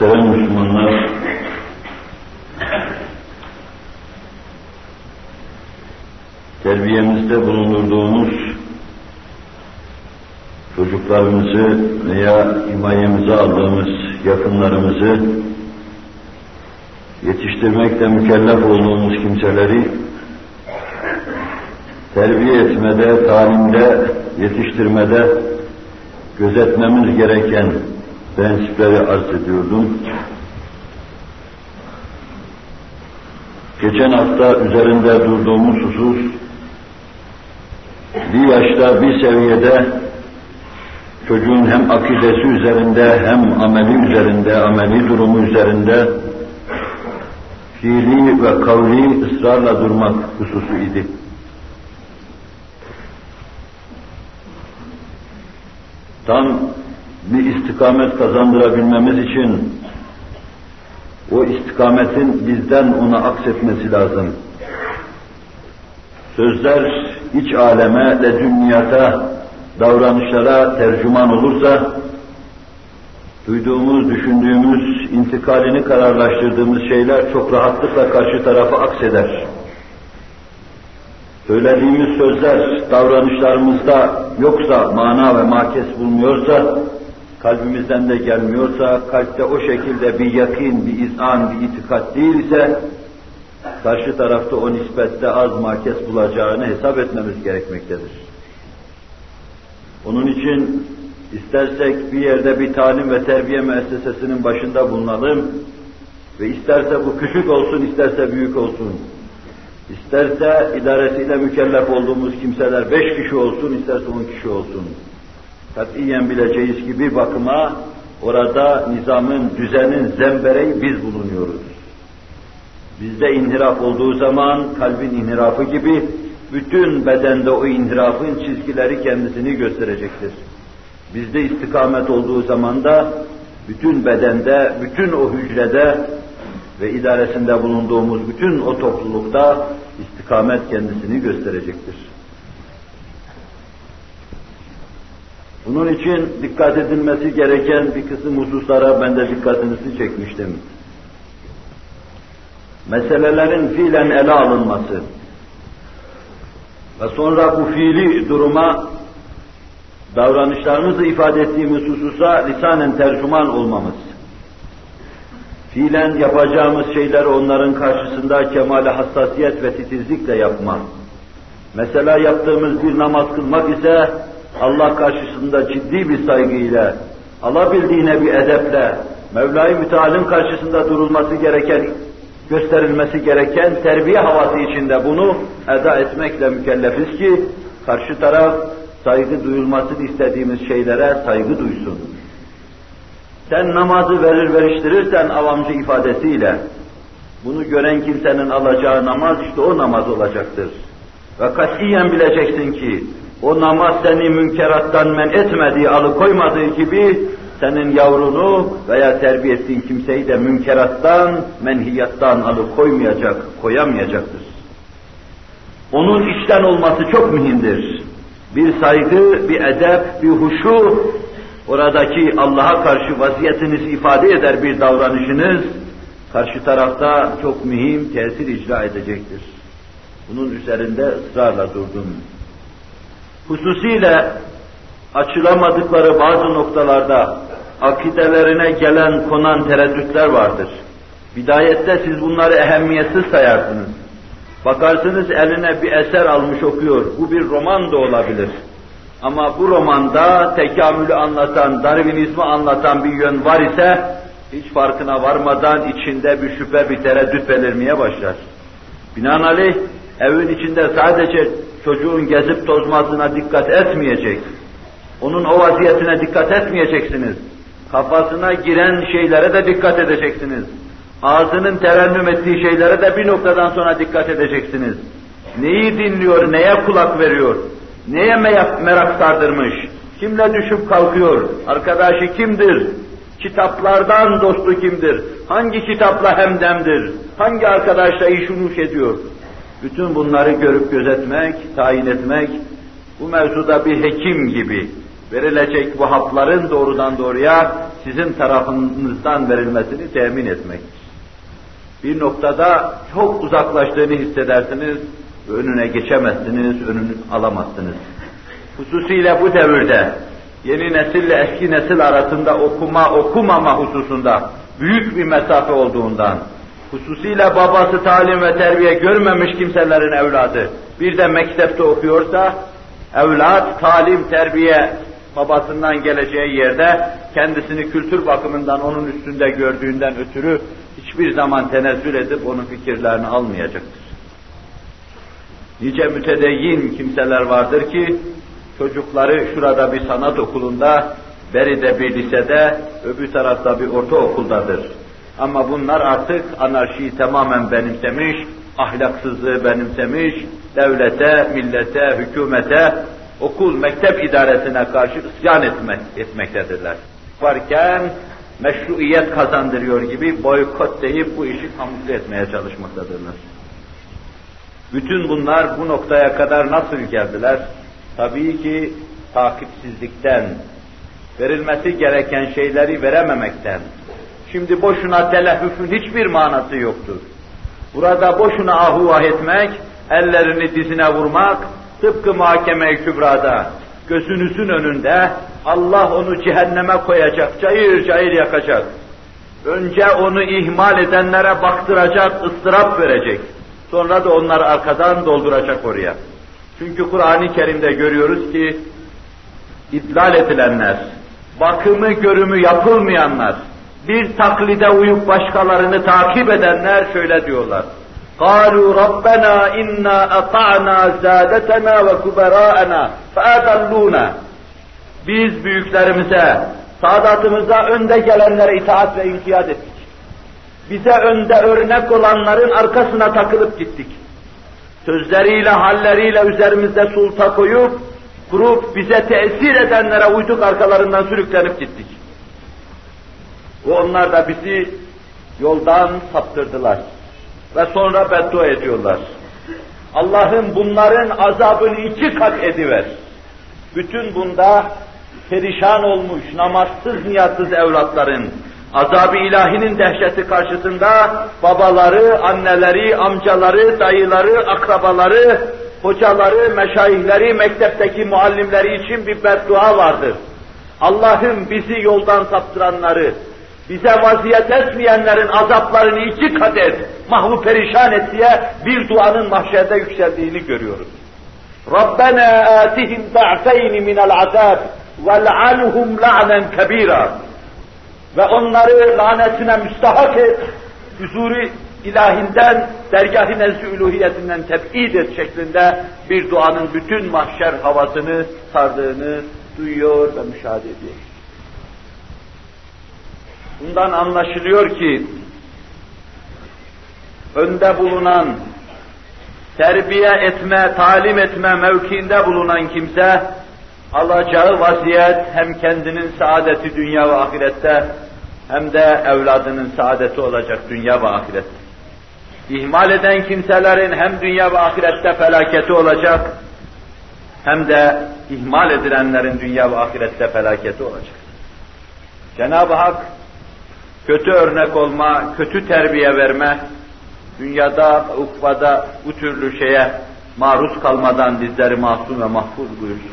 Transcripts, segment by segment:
Muhterem Müslümanlar, terbiyemizde bulundurduğumuz çocuklarımızı veya himayemize aldığımız yakınlarımızı yetiştirmekle mükellef olduğumuz kimseleri terbiye etmede, talimde, yetiştirmede gözetmemiz gereken prensipleri arz ediyordum. Geçen hafta üzerinde durduğumuz husus, bir yaşta, bir seviyede çocuğun hem akidesi üzerinde, hem ameli üzerinde, ameli durumu üzerinde fiili ve kavli ısrarla durmak hususu idi. Tam bir istikamet kazandırabilmemiz için o istikametin bizden ona aksetmesi lazım. Sözler iç aleme ve dünyata, davranışlara tercüman olursa, duyduğumuz, düşündüğümüz, intikalini kararlaştırdığımız şeyler çok rahatlıkla karşı tarafa akseder. Söylediğimiz sözler davranışlarımızda yoksa, mana ve makes bulmuyorsa, kalbimizden de gelmiyorsa, kalpte o şekilde bir yakin, bir izan, bir itikat değilse, karşı tarafta o nispette az makes bulacağını hesap etmemiz gerekmektedir. Onun için istersek bir yerde bir talim ve terbiye müessesesinin başında bulunalım ve isterse bu küçük olsun, isterse büyük olsun, isterse idaresiyle mükellef olduğumuz kimseler beş kişi olsun, isterse on kişi olsun, katiyen bileceğiz ki bir bakıma orada nizamın, düzenin zembereği biz bulunuyoruz. Bizde inhiraf olduğu zaman kalbin inhirafı gibi bütün bedende o inhirafın çizgileri kendisini gösterecektir. Bizde istikamet olduğu zaman da bütün bedende, bütün o hücrede ve idaresinde bulunduğumuz bütün o toplulukta istikamet kendisini gösterecektir. Bunun için dikkat edilmesi gereken bir kısım hususlara ben de dikkatinizi çekmiştim. Meselelerin fiilen ele alınması ve sonra bu fiili duruma davranışlarımızı ifade ettiğimiz hususa lisanen tercüman olmamız. Fiilen yapacağımız şeyleri onların karşısında kemale hassasiyet ve titizlikle yapma. Mesela yaptığımız bir namaz kılmak ise Allah karşısında ciddi bir saygıyla, alabildiğine bir edeple, Mevla-i Müteal'in karşısında durulması gereken, gösterilmesi gereken terbiye havası içinde bunu eda etmekle mükellefiz ki, karşı taraf saygı duyulmasını istediğimiz şeylere saygı duysun. Sen namazı verir veriştirirsen avamcı ifadesiyle, bunu gören kimsenin alacağı namaz işte o namaz olacaktır. Ve katiyen bileceksin ki, o namaz seni münkerattan men etmediği, alıkoymadığı gibi, senin yavrunu veya terbiye ettiğin kimseyi de münkerattan, menhiyattan alıkoymayacak, koyamayacaktır. Onun içten olması çok mühimdir. Bir saygı, bir edep, bir huşu, oradaki Allah'a karşı vaziyetinizi ifade eder bir davranışınız, karşı tarafta çok mühim tesir icra edecektir. Bunun üzerinde ısrarla durdum. Hususiyle açılamadıkları bazı noktalarda akidelerine gelen konan tereddütler vardır. Bidayette siz bunları ehemmiyetsiz sayarsınız. Bakarsınız eline bir eser almış okuyor. Bu bir roman da olabilir. Ama bu romanda tekamülü anlatan, Darwinizmi anlatan bir yön var ise hiç farkına varmadan içinde bir şüphe, bir tereddüt belirmeye başlar. Binaenaleyh evin içinde sadece çocuğun gezip tozmasına dikkat etmeyecek. Onun o vaziyetine dikkat etmeyeceksiniz. Kafasına giren şeylere de dikkat edeceksiniz. Ağzının terennüm ettiği şeylere de bir noktadan sonra dikkat edeceksiniz. Neyi dinliyor, neye kulak veriyor, neye merak sardırmış, kimle düşüp kalkıyor, arkadaşı kimdir, kitaplardan dostu kimdir, hangi kitapla hemdemdir, hangi arkadaşla iş ediyor. Bütün bunları görüp gözetmek, tayin etmek, bu mevzuda bir hekim gibi, verilecek bu hapların doğrudan doğruya sizin tarafınızdan verilmesini temin etmektir. Bir noktada çok uzaklaştığını hissedersiniz, önüne geçemezsiniz, önünü alamazsınız. Hususiyle bu devirde yeni nesille eski nesil arasında okuma okumama hususunda büyük bir mesafe olduğundan, hususiyle babası talim ve terbiye görmemiş kimselerin evladı, bir de mektepte okuyorsa, evlat talim, terbiye babasından geleceği yerde kendisini kültür bakımından onun üstünde gördüğünden ötürü hiçbir zaman tenezzül edip onun fikirlerini almayacaktır. Nice mütedeyyin kimseler vardır ki çocukları şurada bir sanat okulunda, beride bir lisede, öbür tarafta bir ortaokuldadır. Ama bunlar artık anarşiyi tamamen benimsemiş, ahlaksızlığı benimsemiş, devlete, millete, hükümete, okul, mektep idaresine karşı isyan etmek, etmektedirler. Varken meşruiyet kazandırıyor gibi boykot deyip bu işi kamufle etmeye çalışmaktadırlar. Bütün bunlar bu noktaya kadar nasıl geldiler? Tabii ki takipsizlikten, verilmesi gereken şeyleri verememekten. Şimdi boşuna teleffüfün hiçbir manası yoktur. Burada boşuna ahuvah etmek, ellerini dizine vurmak, tıpkı mahkeme-i kübrada, gözünüzün önünde Allah onu cehenneme koyacak, cayır cayır yakacak. Önce onu ihmal edenlere baktıracak, ıstırap verecek. Sonra da onları arkadan dolduracak oraya. Çünkü Kur'an-ı Kerim'de görüyoruz ki idlal edilenler, bakımı görümü yapılmayanlar, bir taklide uyup başkalarını takip edenler şöyle diyorlar. قالوا ربنا إنا أطعنا سادتنا وكبراءنا فأضلونا Biz büyüklerimize, saadatımıza önde gelenlere itaat ve inkiyat ettik. Bize önde örnek olanların arkasına takılıp gittik. Sözleriyle, halleriyle üzerimizde sulta koyup, kurup bize tesir edenlere uyduk arkalarından sürüklenip gittik. Ve onlar da bizi yoldan saptırdılar. Ve sonra beddua ediyorlar. Allah'ım bunların azabını iki kat ediver. Bütün bunda perişan olmuş, namazsız, niyatsız evlatların, azab-ı ilahinin dehşeti karşısında babaları, anneleri, amcaları, dayıları, akrabaları, hocaları, meşayihleri, mektepteki muallimleri için bir beddua vardır. Allah'ım bizi yoldan saptıranları, bize vaziyet etmeyenlerin azaplarını iki kat et, mahvu perişan et diye bir duanın mahşerde yükseldiğini görüyoruz. Rabbena atihim da'feyni minel azab vel'anhum la'nen kebira ve onları lanetine müstahak et, huzuri ilahinden, dergah-ı nezd üluhiyetinden teb'id et şeklinde bir duanın bütün mahşer havasını sardığını duyuyor ve müşahede ediyor. Bundan anlaşılıyor ki önde bulunan, terbiye etme, talim etme mevkiinde bulunan kimse alacağı vaziyet hem kendinin saadeti dünya ve ahirette hem de evladının saadeti olacak dünya ve ahirette. İhmal eden kimselerin hem dünya ve ahirette felaketi olacak hem de ihmal edilenlerin dünya ve ahirette felaketi olacak. Cenab-ı Hak kötü örnek olma, kötü terbiye verme, dünyada, ukvada bu türlü şeye maruz kalmadan bizleri masum ve mahfuz buyursun.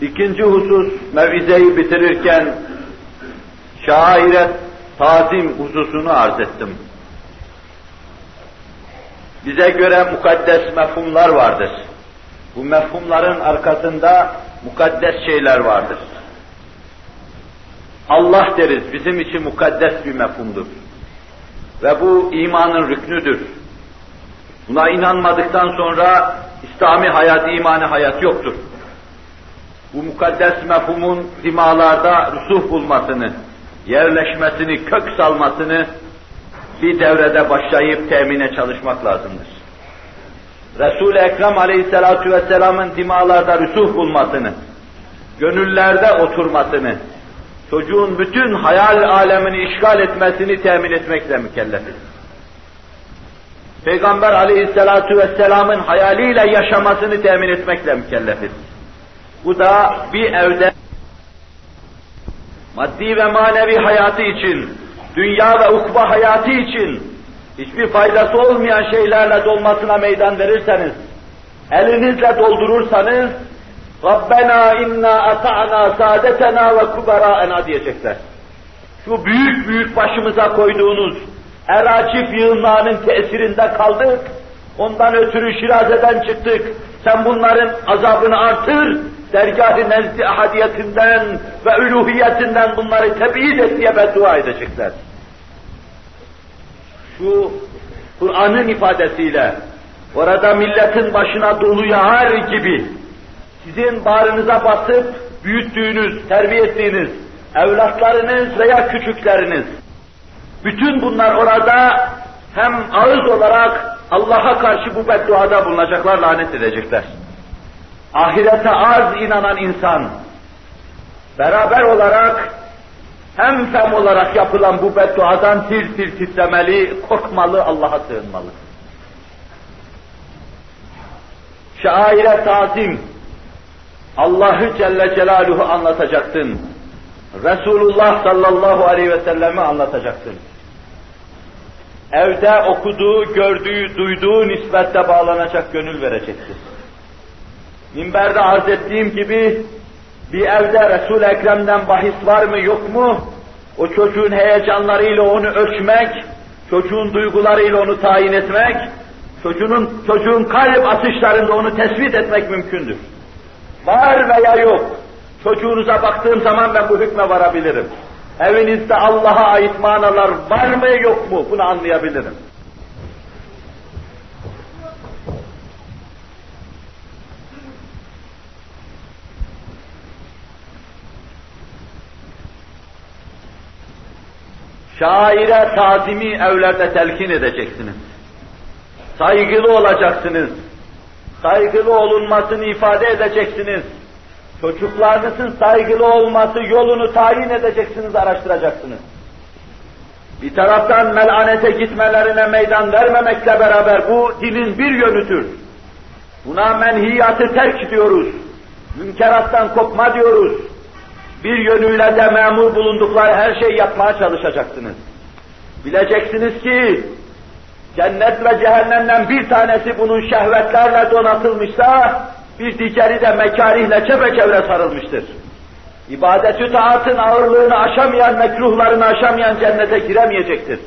İkinci husus, mevizeyi bitirirken şaire tazim hususunu arz ettim. Bize göre mukaddes mefhumlar vardır. Bu mefhumların arkasında mukaddes şeyler vardır. Allah deriz, bizim için mukaddes bir mefhumdur. Ve bu imanın rüknüdür. Buna inanmadıktan sonra İslami hayat, imani hayat yoktur. Bu mukaddes mefhumun dimalarda rusuh bulmasını, yerleşmesini, kök salmasını bir devrede başlayıp temine çalışmak lazımdır. Resul-i Ekrem aleyhissalatu vesselamın dimalarda rüsuh bulmasını, gönüllerde oturmasını, çocuğun bütün hayal alemini işgal etmesini temin etmekle mükellefiz. Peygamber aleyhissalatu vesselamın hayaliyle yaşamasını temin etmekle mükellefiz. Bu da bir evde maddi ve manevi hayatı için, dünya ve ukba hayatı için hiçbir faydası olmayan şeylerle dolmasına meydan verirseniz, elinizle doldurursanız, Rabbena inna ata'na saadetena ve kubera'ena diyecekler. Şu büyük büyük başımıza koyduğunuz eracif yığınlarının tesirinde kaldık, ondan ötürü şirazeden çıktık, sen bunların azabını artır, dergâh-ı nezd ahadiyetinden ve üluhiyetinden bunları tebiyid et diye beddua edecekler. Şu Kur'an'ın ifadesiyle orada milletin başına dolu yağar gibi sizin bağrınıza basıp büyüttüğünüz, terbiye ettiğiniz evlatlarınız veya küçükleriniz bütün bunlar orada hem ağız olarak Allah'a karşı bu bedduada bulunacaklar, lanet edecekler. Ahirete az inanan insan, beraber olarak hem fem olarak yapılan bu bedduadan tir tir titremeli, korkmalı, Allah'a sığınmalı. Şaire tazim, Allah'ı Celle Celaluhu anlatacaksın. Resulullah sallallahu aleyhi ve sellemi anlatacaksın. Evde okuduğu, gördüğü, duyduğu nispette bağlanacak gönül vereceksin. Minberde arz ettiğim gibi bir evde Resul-i Ekrem'den bahis var mı yok mu? O çocuğun heyecanlarıyla onu ölçmek, çocuğun duygularıyla onu tayin etmek, çocuğun, çocuğun kalp atışlarında onu tespit etmek mümkündür. Var veya yok. Çocuğunuza baktığım zaman ben bu hükme varabilirim. Evinizde Allah'a ait manalar var mı yok mu bunu anlayabilirim. Şaire tazimi evlerde telkin edeceksiniz. Saygılı olacaksınız. Saygılı olunmasını ifade edeceksiniz. Çocuklarınızın saygılı olması yolunu tayin edeceksiniz, araştıracaksınız. Bir taraftan melanete gitmelerine meydan vermemekle beraber bu dinin bir yönüdür. Buna menhiyatı terk diyoruz. Münkerattan kopma diyoruz. Bir yönüyle de memur bulundukları her şeyi yapmaya çalışacaksınız. Bileceksiniz ki cennet ve cehennemden bir tanesi bunun şehvetlerle donatılmışsa bir diğeri de mekarihle çepeçevre sarılmıştır. İbadet-ü taatın ağırlığını aşamayan, mekruhlarını aşamayan cennete giremeyecektir.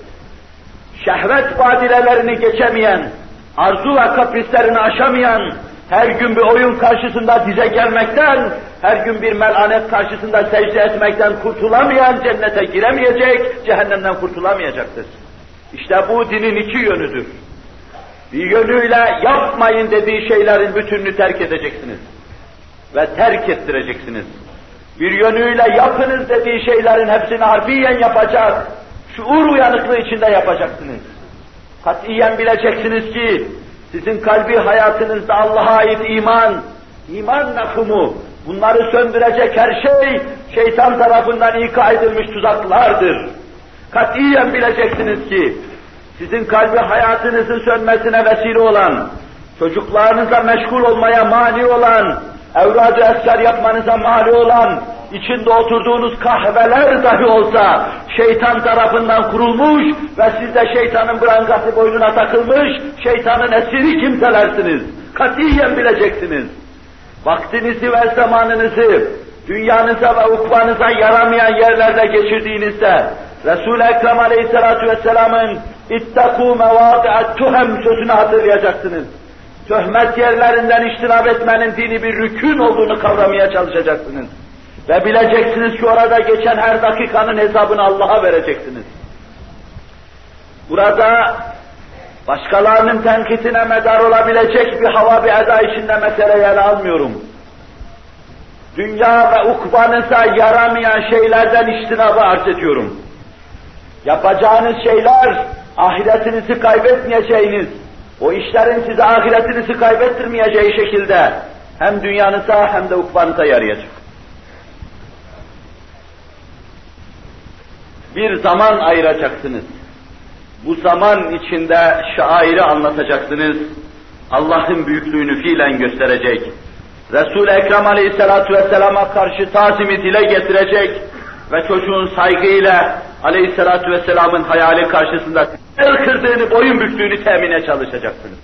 Şehvet badilelerini geçemeyen, arzu ve kaprislerini aşamayan, her gün bir oyun karşısında dize gelmekten, her gün bir melanet karşısında secde etmekten kurtulamayan cennete giremeyecek, cehennemden kurtulamayacaktır. İşte bu dinin iki yönüdür. Bir yönüyle yapmayın dediği şeylerin bütününü terk edeceksiniz. Ve terk ettireceksiniz. Bir yönüyle yapınız dediği şeylerin hepsini harfiyen yapacak, şuur uyanıklığı içinde yapacaksınız. Katiyen bileceksiniz ki sizin kalbi hayatınızda Allah'a ait iman, iman mefhumu, bunları söndürecek her şey şeytan tarafından ika edilmiş tuzaklardır. Katiyen bileceksiniz ki sizin kalbi hayatınızın sönmesine vesile olan, çocuklarınızla meşgul olmaya mani olan, evrad-ı esker yapmanıza mani olan, içinde oturduğunuz kahveler dahi olsa şeytan tarafından kurulmuş ve siz de şeytanın brangası boynuna takılmış, şeytanın esiri kimselersiniz. Katiyen bileceksiniz. Vaktinizi ve zamanınızı dünyanıza ve ukvanıza yaramayan yerlerde geçirdiğinizde Resul-i Ekrem Aleyhisselatü Vesselam'ın İttakû mevâdi'at tuhem sözünü hatırlayacaksınız. Töhmet yerlerinden iştinab etmenin dini bir rükün olduğunu kavramaya çalışacaksınız. Ve bileceksiniz ki orada geçen her dakikanın hesabını Allah'a vereceksiniz. Burada başkalarının tenkitine medar olabilecek bir hava bir eda içinde meseleyi ele almıyorum. Dünya ve ukbanıza yaramayan şeylerden iştinabı arz ediyorum. Yapacağınız şeyler ahiretinizi kaybetmeyeceğiniz, o işlerin size ahiretinizi kaybettirmeyeceği şekilde hem dünyanıza hem de ukbanıza yarayacak. Bir zaman ayıracaksınız. Bu zaman içinde şairi anlatacaksınız. Allah'ın büyüklüğünü fiilen gösterecek. Resul-i Ekrem Aleyhisselatü Vesselam'a karşı tazimi dile getirecek ve çocuğun saygıyla Aleyhisselatü Vesselam'ın hayali karşısında el kırdığını, boyun büktüğünü temine çalışacaksınız.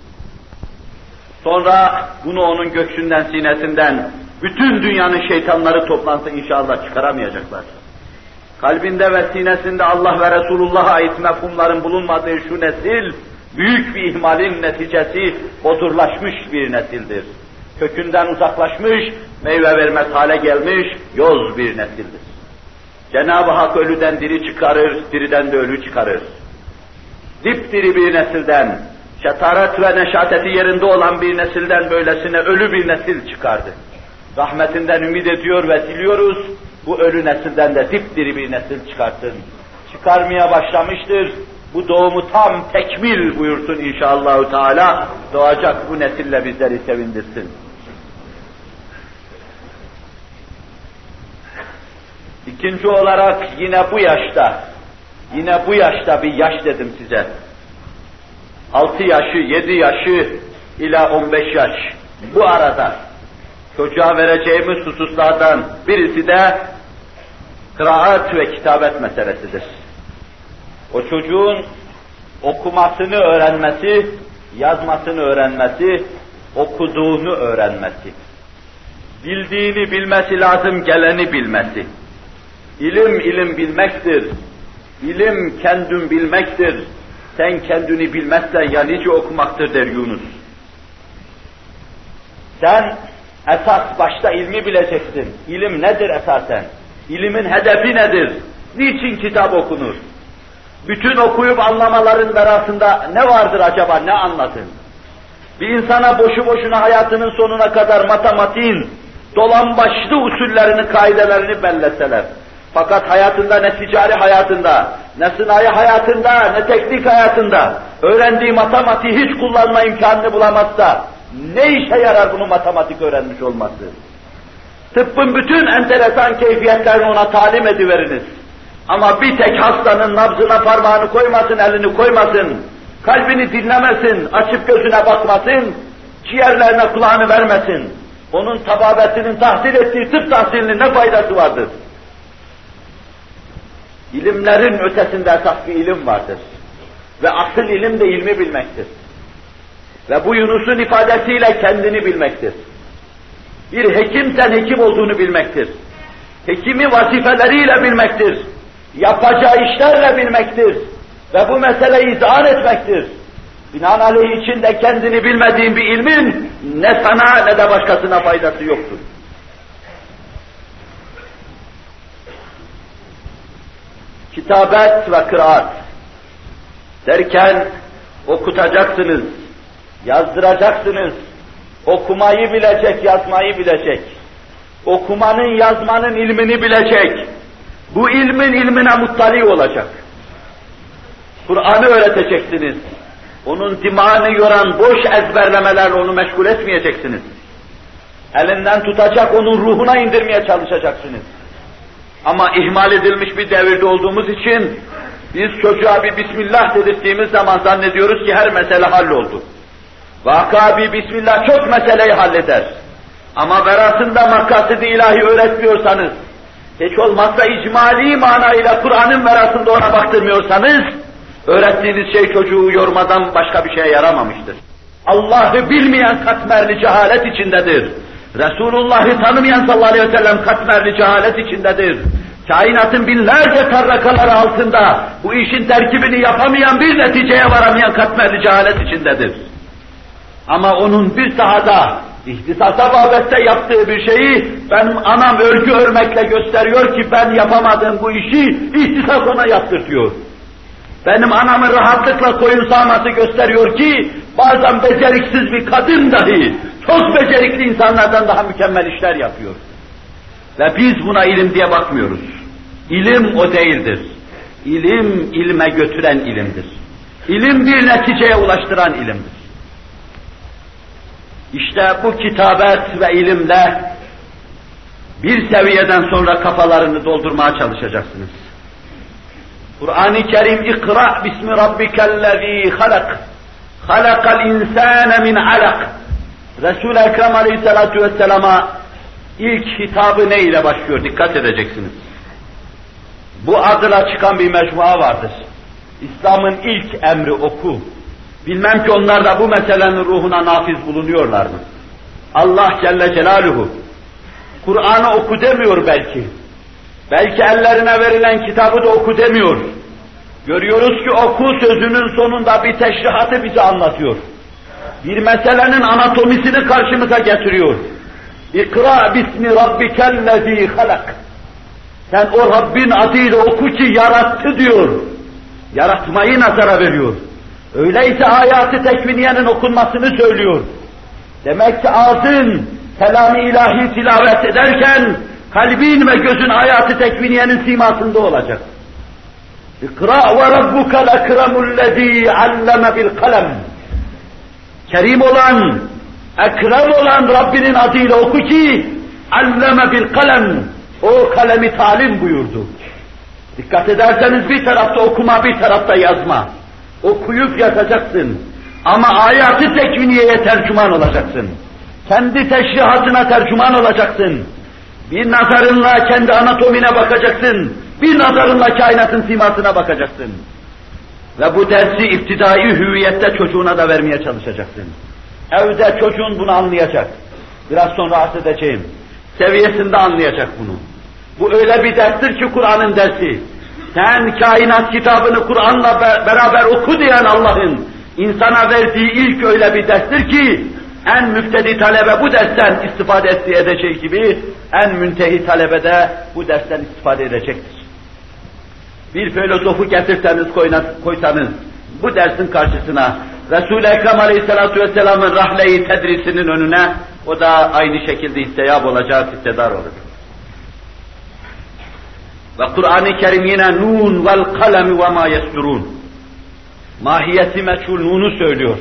Sonra bunu onun göksünden, sinesinden, bütün dünyanın şeytanları toplantı inşallah çıkaramayacaklar. Kalbinde ve sinesinde Allah ve Resulullah'a ait mefhumların bulunmadığı şu nesil, büyük bir ihmalin neticesi odurlaşmış bir nesildir. Kökünden uzaklaşmış, meyve vermez hale gelmiş, yoz bir nesildir. Cenab-ı Hak ölüden diri çıkarır, diriden de ölü çıkarır. Dipdiri bir nesilden, şetaret ve neşateti yerinde olan bir nesilden böylesine ölü bir nesil çıkardı. Rahmetinden ümit ediyor ve diliyoruz, bu ölü nesilden de dipdiri bir nesil çıkartsın. Çıkarmaya başlamıştır, bu doğumu tam tekmil buyursun inşallahü teala, doğacak bu nesille bizleri sevindirsin. İkinci olarak yine bu yaşta, yine bu yaşta bir yaş dedim size. Altı yaşı, yedi yaşı ila on beş yaş. Bu arada çocuğa vereceğimiz hususlardan birisi de kıraat ve kitabet meselesidir. O çocuğun okumasını öğrenmesi, yazmasını öğrenmesi, okuduğunu öğrenmesi. Bildiğini bilmesi lazım, geleni bilmesi. İlim ilim bilmektir. İlim kendin bilmektir. Sen kendini bilmezsen ya nice okumaktır der Yunus. Sen esas başta ilmi bileceksin. İlim nedir esasen? İlimin hedefi nedir? Niçin kitap okunur? Bütün okuyup anlamaların arasında ne vardır acaba, ne anlatın? Bir insana boşu boşuna hayatının sonuna kadar matematiğin dolan başlı usullerini, kaidelerini belleseler, fakat hayatında ne ticari hayatında, ne sınai hayatında, ne teknik hayatında öğrendiği matematiği hiç kullanma imkanını bulamazsa ne işe yarar bunu matematik öğrenmiş olması? Tıbbın bütün enteresan keyfiyetlerini ona talim ediveriniz. Ama bir tek hastanın nabzına parmağını koymasın, elini koymasın, kalbini dinlemesin, açıp gözüne bakmasın, ciğerlerine kulağını vermesin. Onun tababetinin tahsil ettiği tıp tahsilinin ne faydası vardır? İlimlerin ötesinde esas bir ilim vardır. Ve asıl ilim de ilmi bilmektir. Ve bu Yunus'un ifadesiyle kendini bilmektir. Bir hekimsen hekim olduğunu bilmektir. Hekimi vazifeleriyle bilmektir. Yapacağı işlerle bilmektir. Ve bu meseleyi izah etmektir. Binaenaleyh içinde kendini bilmediğin bir ilmin ne sana ne de başkasına faydası yoktur. kitabet ve kıraat derken okutacaksınız, yazdıracaksınız, okumayı bilecek, yazmayı bilecek, okumanın, yazmanın ilmini bilecek, bu ilmin ilmine muttali olacak. Kur'an'ı öğreteceksiniz. Onun dimağını yoran boş ezberlemelerle onu meşgul etmeyeceksiniz. Elinden tutacak, onun ruhuna indirmeye çalışacaksınız. Ama ihmal edilmiş bir devirde olduğumuz için biz çocuğa bir Bismillah dedirttiğimiz zaman zannediyoruz ki her mesele halloldu. Vaka bir Bismillah çok meseleyi halleder. Ama verasında makasıd ilahi öğretmiyorsanız, hiç olmazsa icmali manayla Kur'an'ın verasında ona baktırmıyorsanız, öğrettiğiniz şey çocuğu yormadan başka bir şeye yaramamıştır. Allah'ı bilmeyen katmerli cehalet içindedir. Resulullah'ı tanımayan sallallahu aleyhi ve sellem katmerli cehalet içindedir. Kainatın binlerce tarrakaları altında bu işin terkibini yapamayan bir neticeye varamayan katmerli cehalet içindedir. Ama onun bir sahada ihtisasa babette yaptığı bir şeyi benim anam örgü örmekle gösteriyor ki ben yapamadığım bu işi ihtisas ona yaptırtıyor. Benim anamın rahatlıkla koyun sağması gösteriyor ki bazen beceriksiz bir kadın dahi çok becerikli insanlardan daha mükemmel işler yapıyor. Ve biz buna ilim diye bakmıyoruz. İlim o değildir. İlim, ilme götüren ilimdir. İlim bir neticeye ulaştıran ilimdir. İşte bu kitabet ve ilimle bir seviyeden sonra kafalarını doldurmaya çalışacaksınız. Kur'an-ı Kerim ikra bismi rabbikellezî halak. Halakal insâne min alak. Resul-i Ekrem Aleyhisselatü Vesselam'a ilk hitabı ne ile başlıyor? Dikkat edeceksiniz. Bu adına çıkan bir mecmua vardır. İslam'ın ilk emri oku. Bilmem ki onlar da bu meselenin ruhuna nafiz bulunuyorlar mı? Allah Celle Celaluhu Kur'an'ı oku demiyor belki. Belki ellerine verilen kitabı da oku demiyor. Görüyoruz ki oku sözünün sonunda bir teşrihatı bize anlatıyor. Bir meselenin anatomisini karşımıza getiriyor. İkra bismi rabbikellezî halak. Sen o Rabbin adıyla oku ki yarattı diyor. Yaratmayı nazara veriyor. Öyleyse hayatı tekviniyenin okunmasını söylüyor. Demek ki ağzın kelam-ı ilahi tilavet ederken kalbin ve gözün hayatı tekviniyenin simasında olacak. İkra ve rabbukel ekremullezî alleme bil kalem. Kerim olan, ekrem olan Rabbinin adıyla oku ki alleme bil kalem. O kalemi talim buyurdu. Dikkat ederseniz bir tarafta okuma, bir tarafta yazma. Okuyup yazacaksın. Ama ayatı tekviniyeye tercüman olacaksın. Kendi teşrihatına tercüman olacaksın. Bir nazarınla kendi anatomine bakacaksın. Bir nazarınla kainatın simasına bakacaksın. Ve bu dersi iftidai hüviyette çocuğuna da vermeye çalışacaksın. Evde çocuğun bunu anlayacak. Biraz sonra arz edeceğim. Seviyesinde anlayacak bunu. Bu öyle bir derstir ki Kur'an'ın dersi. Sen kainat kitabını Kur'an'la beraber oku diyen Allah'ın insana verdiği ilk öyle bir derstir ki en müftedi talebe bu dersten istifade edeceği gibi en müntehi talebe de bu dersten istifade edecektir. Bir filozofu getirseniz koysanız bu dersin karşısına Resul-i Ekrem Aleyhisselatü Vesselam'ın rahle-i tedrisinin önüne o da aynı şekilde isteyab olacak, istedar olur. Ve Kur'an-ı Kerim yine nun vel kalemi ve ma yesturun. Mahiyeti meçhul nunu söylüyor.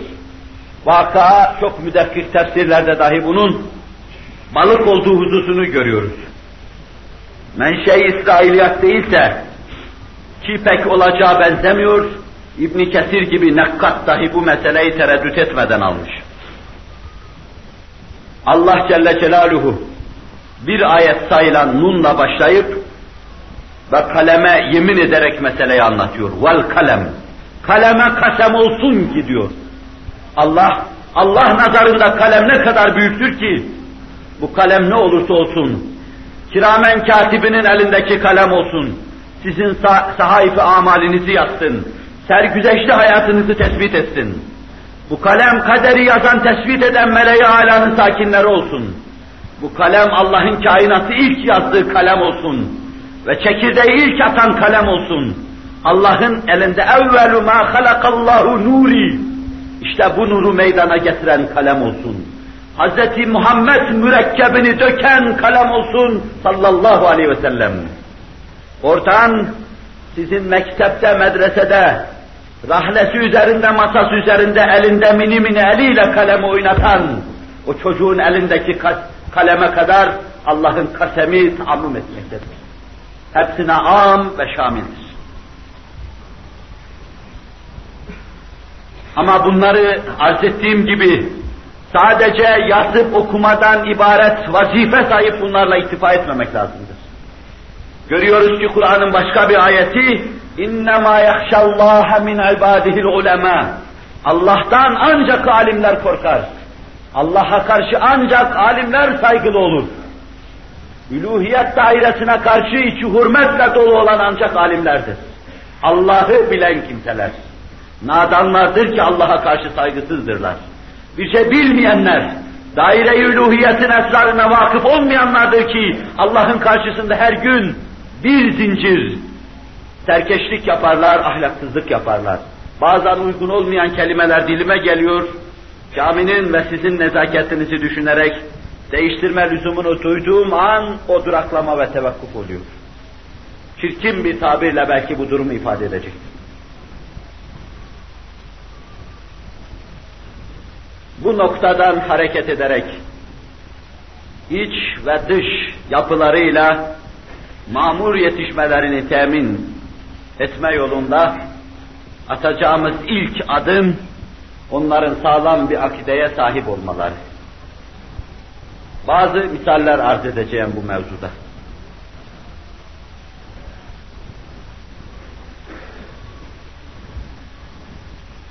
Vaka çok müdekkik tefsirlerde dahi bunun balık olduğu hususunu görüyoruz. Menşe İsrailiyat değilse ki pek olacağı benzemiyor, İbn Kesir gibi nekkat dahi bu meseleyi tereddüt etmeden almış. Allah Celle Celaluhu bir ayet sayılan nunla başlayıp ve kaleme yemin ederek meseleyi anlatıyor. Vel kalem. Kaleme kasem olsun ki diyor. Allah, Allah nazarında kalem ne kadar büyüktür ki, bu kalem ne olursa olsun, kiramen katibinin elindeki kalem olsun, sizin sah sahaifi amalinizi yazsın, sergüzeşli hayatınızı tespit etsin. Bu kalem kaderi yazan, tespit eden meleği alanın sakinleri olsun. Bu kalem Allah'ın kainatı ilk yazdığı kalem olsun. Ve çekirdeği ilk atan kalem olsun. Allah'ın elinde evvelu ma halakallahu nuri. İşte bu nuru meydana getiren kalem olsun. Hz. Muhammed mürekkebini döken kalem olsun sallallahu aleyhi ve sellem. Oradan sizin mektepte, medresede, rahlesi üzerinde, masası üzerinde, elinde mini mini eliyle kalemi oynatan, o çocuğun elindeki kaleme kadar Allah'ın kasemi tahammüm etmektedir. Hepsine am ve şamildir. Ama bunları arz ettiğim gibi sadece yazıp okumadan ibaret vazife sahip bunlarla iktifa etmemek lazımdır. Görüyoruz ki Kur'an'ın başka bir ayeti اِنَّمَا يَخْشَ اللّٰهَ مِنْ عِبَادِهِ الْعُلَمَا Allah'tan ancak alimler korkar. Allah'a karşı ancak alimler saygılı olur. Üluhiyet dairesine karşı içi hürmetle dolu olan ancak alimlerdir. Allah'ı bilen kimseler. Nadanlardır ki Allah'a karşı saygısızdırlar. Bir şey bilmeyenler, daire-i üluhiyetin esrarına vakıf olmayanlardır ki Allah'ın karşısında her gün bir zincir serkeşlik yaparlar, ahlaksızlık yaparlar. Bazen uygun olmayan kelimeler dilime geliyor, caminin ve sizin nezaketinizi düşünerek değiştirme lüzumunu duyduğum an o duraklama ve tevakkuf oluyor. Çirkin bir tabirle belki bu durumu ifade edecektir. Bu noktadan hareket ederek iç ve dış yapılarıyla mamur yetişmelerini temin etme yolunda atacağımız ilk adım onların sağlam bir akideye sahip olmaları. Bazı misaller arz edeceğim bu mevzuda.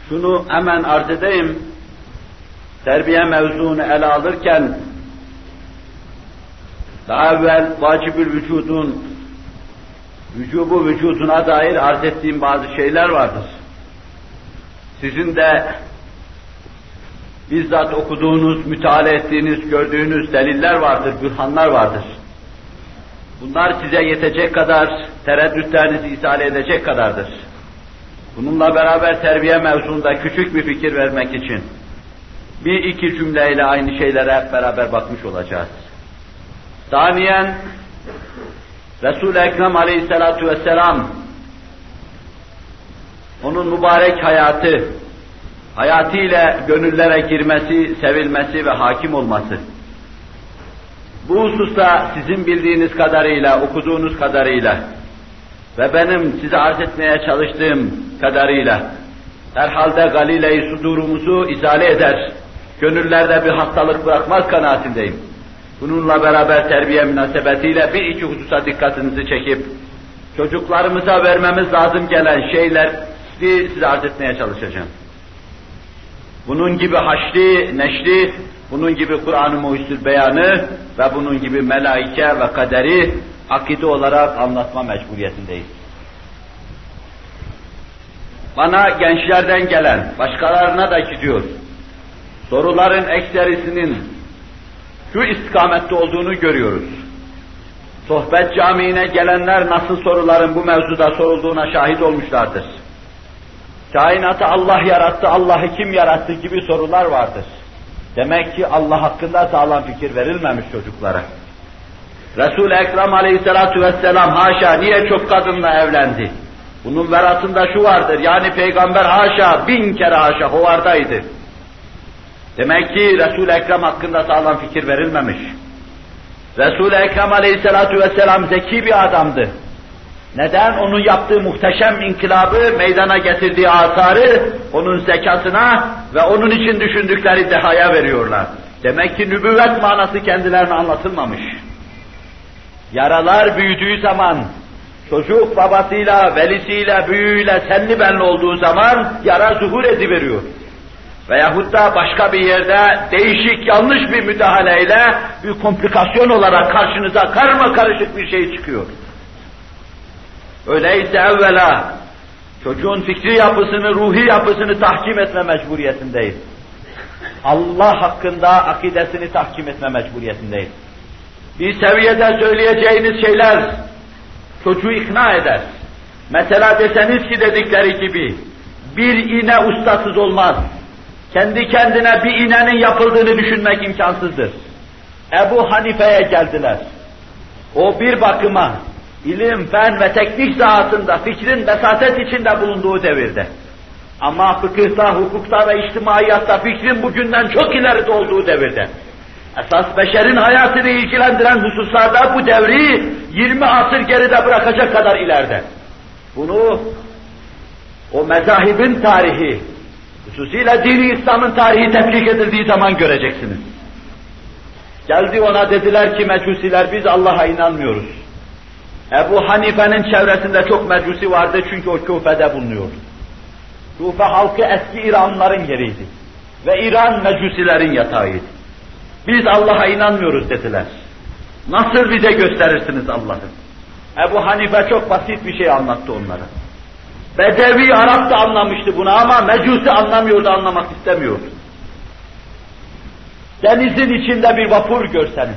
Şunu hemen arz edeyim. Terbiye mevzunu ele alırken daha evvel vacibül vücudun vücubu vücuduna dair arz ettiğim bazı şeyler vardır. Sizin de bizzat okuduğunuz, müteala ettiğiniz, gördüğünüz deliller vardır, bürhanlar vardır. Bunlar size yetecek kadar, tereddütlerinizi isale edecek kadardır. Bununla beraber terbiye mevzunda küçük bir fikir vermek için bir iki cümleyle aynı şeylere hep beraber bakmış olacağız. Saniyen Resul-i Ekrem aleyhissalatu vesselam onun mübarek hayatı, hayatıyla gönüllere girmesi, sevilmesi ve hakim olması. Bu hususta sizin bildiğiniz kadarıyla, okuduğunuz kadarıyla ve benim size arz etmeye çalıştığım kadarıyla herhalde galile-i sudurumuzu izale eder, gönüllerde bir hastalık bırakmaz kanaatindeyim. Bununla beraber terbiye münasebetiyle bir iki hususa dikkatinizi çekip çocuklarımıza vermemiz lazım gelen şeyler size arz etmeye çalışacağım. Bunun gibi haşri, neşri, bunun gibi Kur'an-ı Muhüsül beyanı ve bunun gibi melaike ve kaderi akide olarak anlatma mecburiyetindeyiz. Bana gençlerden gelen, başkalarına da gidiyor. Soruların ekserisinin şu istikamette olduğunu görüyoruz. Sohbet camiine gelenler nasıl soruların bu mevzuda sorulduğuna şahit olmuşlardır. Kainatı Allah yarattı, Allah'ı kim yarattı gibi sorular vardır. Demek ki Allah hakkında sağlam fikir verilmemiş çocuklara. Resul-i Ekrem aleyhissalatu vesselam haşa niye çok kadınla evlendi? Bunun veratında şu vardır, yani peygamber haşa, bin kere haşa hovardaydı. Demek ki Resul-i Ekrem hakkında sağlam fikir verilmemiş. Resul-i Ekrem aleyhissalatu vesselam zeki bir adamdı. Neden? Onun yaptığı muhteşem inkılabı, meydana getirdiği asarı onun zekasına ve onun için düşündükleri dehaya veriyorlar. Demek ki nübüvvet manası kendilerine anlatılmamış. Yaralar büyüdüğü zaman, çocuk babasıyla, velisiyle, büyüğüyle, senli benli olduğu zaman yara zuhur ediveriyor. Veyahut da başka bir yerde değişik, yanlış bir müdahaleyle bir komplikasyon olarak karşınıza karma karışık bir şey çıkıyor. Öyleyse evvela çocuğun fikri yapısını, ruhi yapısını tahkim etme mecburiyetindeyiz. Allah hakkında akidesini tahkim etme mecburiyetindeyiz. Bir seviyede söyleyeceğiniz şeyler çocuğu ikna eder. Mesela deseniz ki dedikleri gibi bir iğne ustasız olmaz. Kendi kendine bir iğnenin yapıldığını düşünmek imkansızdır. Ebu Hanife'ye geldiler. O bir bakıma ilim, fen ve teknik sahasında fikrin besatet içinde bulunduğu devirde. Ama fıkıhta, hukukta ve içtimaiyatta fikrin bugünden çok ileride olduğu devirde. Esas beşerin hayatını ilgilendiren hususlarda bu devri 20 asır geride bırakacak kadar ileride. Bunu o mezahibin tarihi, hususiyle dini İslam'ın tarihi tefrik edildiği zaman göreceksiniz. Geldi ona dediler ki mecusiler biz Allah'a inanmıyoruz. Ebu Hanife'nin çevresinde çok mecusi vardı çünkü o Küfe'de bulunuyordu. Küfe halkı eski İranlıların yeriydi. Ve İran mecusilerin yatağıydı. Biz Allah'a inanmıyoruz dediler. Nasıl bize gösterirsiniz Allah'ı? Ebu Hanife çok basit bir şey anlattı onlara. Bedevi Arap da anlamıştı bunu ama Mecusi anlamıyordu, anlamak istemiyordu. Denizin içinde bir vapur görseniz,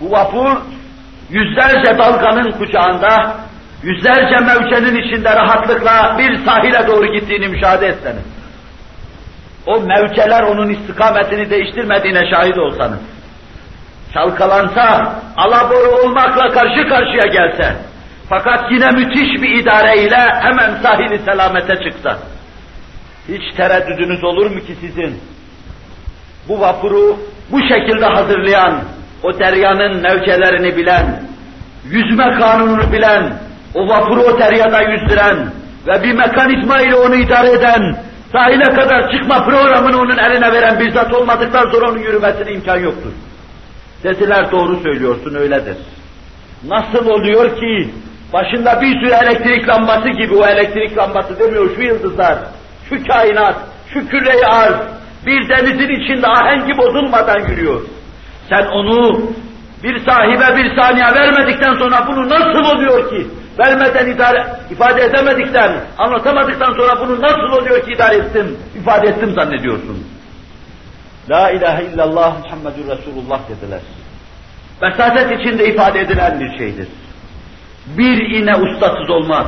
bu vapur yüzlerce dalganın kucağında, yüzlerce mevcenin içinde rahatlıkla bir sahile doğru gittiğini müşahede etseniz, o mevceler onun istikametini değiştirmediğine şahit olsanız, çalkalansa, alaboru olmakla karşı karşıya gelse, fakat yine müthiş bir idareyle hemen sahili selamete çıksa, hiç tereddüdünüz olur mu ki sizin? Bu vapuru bu şekilde hazırlayan, o deryanın mevcelerini bilen, yüzme kanununu bilen, o vapuru o deryada yüzdüren ve bir mekanizma ile onu idare eden, sahile kadar çıkma programını onun eline veren bir zat olmadıktan sonra onun yürümesine imkan yoktur. Dediler doğru söylüyorsun öyledir. Nasıl oluyor ki başında bir sürü elektrik lambası gibi o elektrik lambası demiyor şu yıldızlar, şu kainat, şu küre arz bir denizin içinde ahengi bozulmadan yürüyor. Sen onu bir sahibe bir saniye vermedikten sonra bunu nasıl oluyor ki? Vermeden idare, ifade edemedikten, anlatamadıktan sonra bunu nasıl oluyor ki idare ettim, ifade ettim zannediyorsun. La ilahe illallah Muhammedur Resulullah dediler. Vesaset içinde ifade edilen bir şeydir. Bir iğne ustasız olmaz.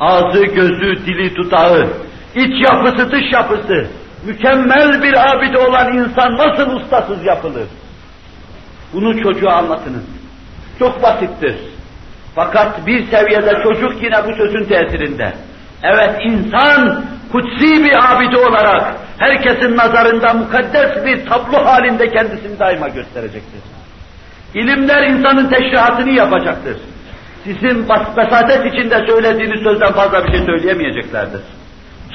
Ağzı, gözü, dili, tutağı, iç yapısı, dış yapısı, mükemmel bir abide olan insan nasıl ustasız yapılır? Bunu çocuğa anlatınız. Çok basittir. Fakat bir seviyede çocuk yine bu sözün tesirinde. Evet insan kutsi bir abide olarak herkesin nazarında mukaddes bir tablo halinde kendisini daima gösterecektir. İlimler insanın teşrihatını yapacaktır. Sizin besatet içinde söylediğiniz sözden fazla bir şey söyleyemeyeceklerdir.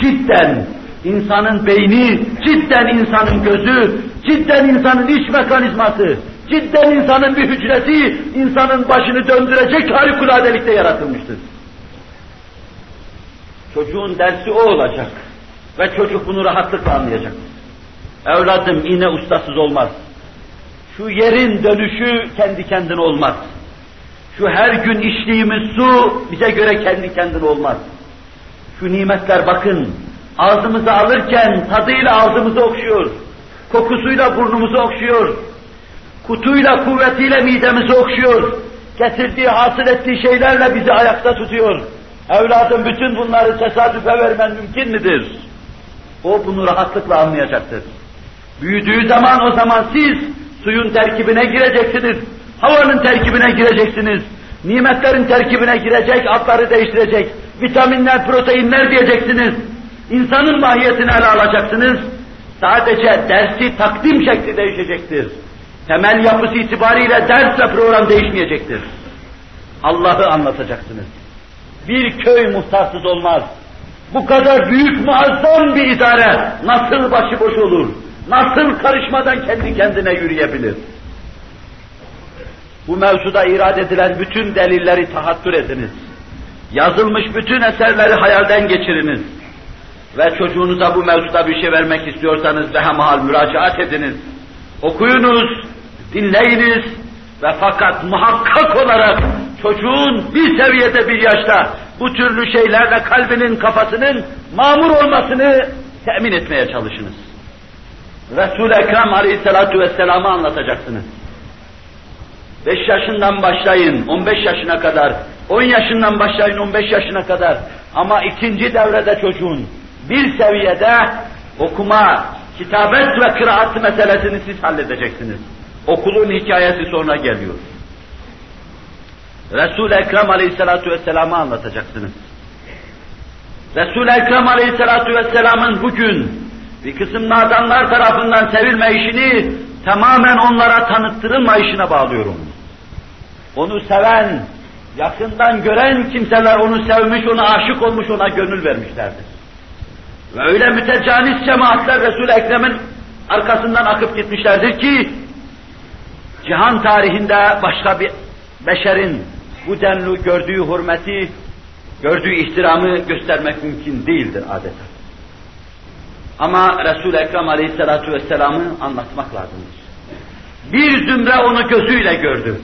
Cidden insanın beyni, cidden insanın gözü, cidden insanın iç mekanizması, cidden insanın bir hücresi, insanın başını döndürecek harikuladelikte yaratılmıştır. Çocuğun dersi o olacak. Ve çocuk bunu rahatlıkla anlayacak. Evladım iğne ustasız olmaz. Şu yerin dönüşü kendi kendine olmaz. Şu her gün içtiğimiz su bize göre kendi kendine olmaz. Şu nimetler bakın, ağzımıza alırken tadıyla ağzımızı okşuyor, kokusuyla burnumuzu okşuyor, kutuyla kuvvetiyle midemizi okşuyor, getirdiği hasıl ettiği şeylerle bizi ayakta tutuyor. Evladım bütün bunları tesadüfe vermen mümkün midir? O bunu rahatlıkla anlayacaktır. Büyüdüğü zaman o zaman siz suyun terkibine gireceksiniz, havanın terkibine gireceksiniz, nimetlerin terkibine girecek, adları değiştirecek, vitaminler, proteinler diyeceksiniz, insanın mahiyetini ele alacaksınız, sadece dersi takdim şekli değişecektir. Temel yapısı itibariyle ders ve program değişmeyecektir. Allah'ı anlatacaksınız. Bir köy muhtarsız olmaz. Bu kadar büyük muazzam bir idare nasıl başıboş olur? Nasıl karışmadan kendi kendine yürüyebilir? Bu mevzuda irade edilen bütün delilleri tahattür ediniz. Yazılmış bütün eserleri hayalden geçiriniz. Ve çocuğunuza bu mevzuda bir şey vermek istiyorsanız behemahal müracaat ediniz. Okuyunuz, dinleyiniz ve fakat muhakkak olarak çocuğun bir seviyede bir yaşta bu türlü şeylerle kalbinin kafasının mamur olmasını temin etmeye çalışınız. Resul-i Ekrem Aleyhisselatü Vesselam'ı anlatacaksınız. 5 yaşından başlayın, 15 yaşına kadar, 10 yaşından başlayın, 15 yaşına kadar. Ama ikinci devrede çocuğun bir seviyede okuma, kitabet ve kıraat meselesini siz halledeceksiniz. Okulun hikayesi sonra geliyor. Resul-i Ekrem Aleyhisselatü Vesselam'ı anlatacaksınız. Resul-i Ekrem Aleyhisselatü Vesselam'ın bugün bir kısım nadanlar tarafından sevilme işini tamamen onlara tanıttırılmayışına bağlıyorum. Onu seven, yakından gören kimseler onu sevmiş, ona aşık olmuş, ona gönül vermişlerdir. Ve öyle mütecanis cemaatler Resul-i Ekrem'in arkasından akıp gitmişlerdir ki, cihan tarihinde başka bir beşerin bu denli gördüğü hürmeti, gördüğü ihtiramı göstermek mümkün değildir adeta. Ama Resul-i Ekrem Aleyhisselatü Vesselam'ı anlatmak lazımdır. Bir zümre onu gözüyle gördü.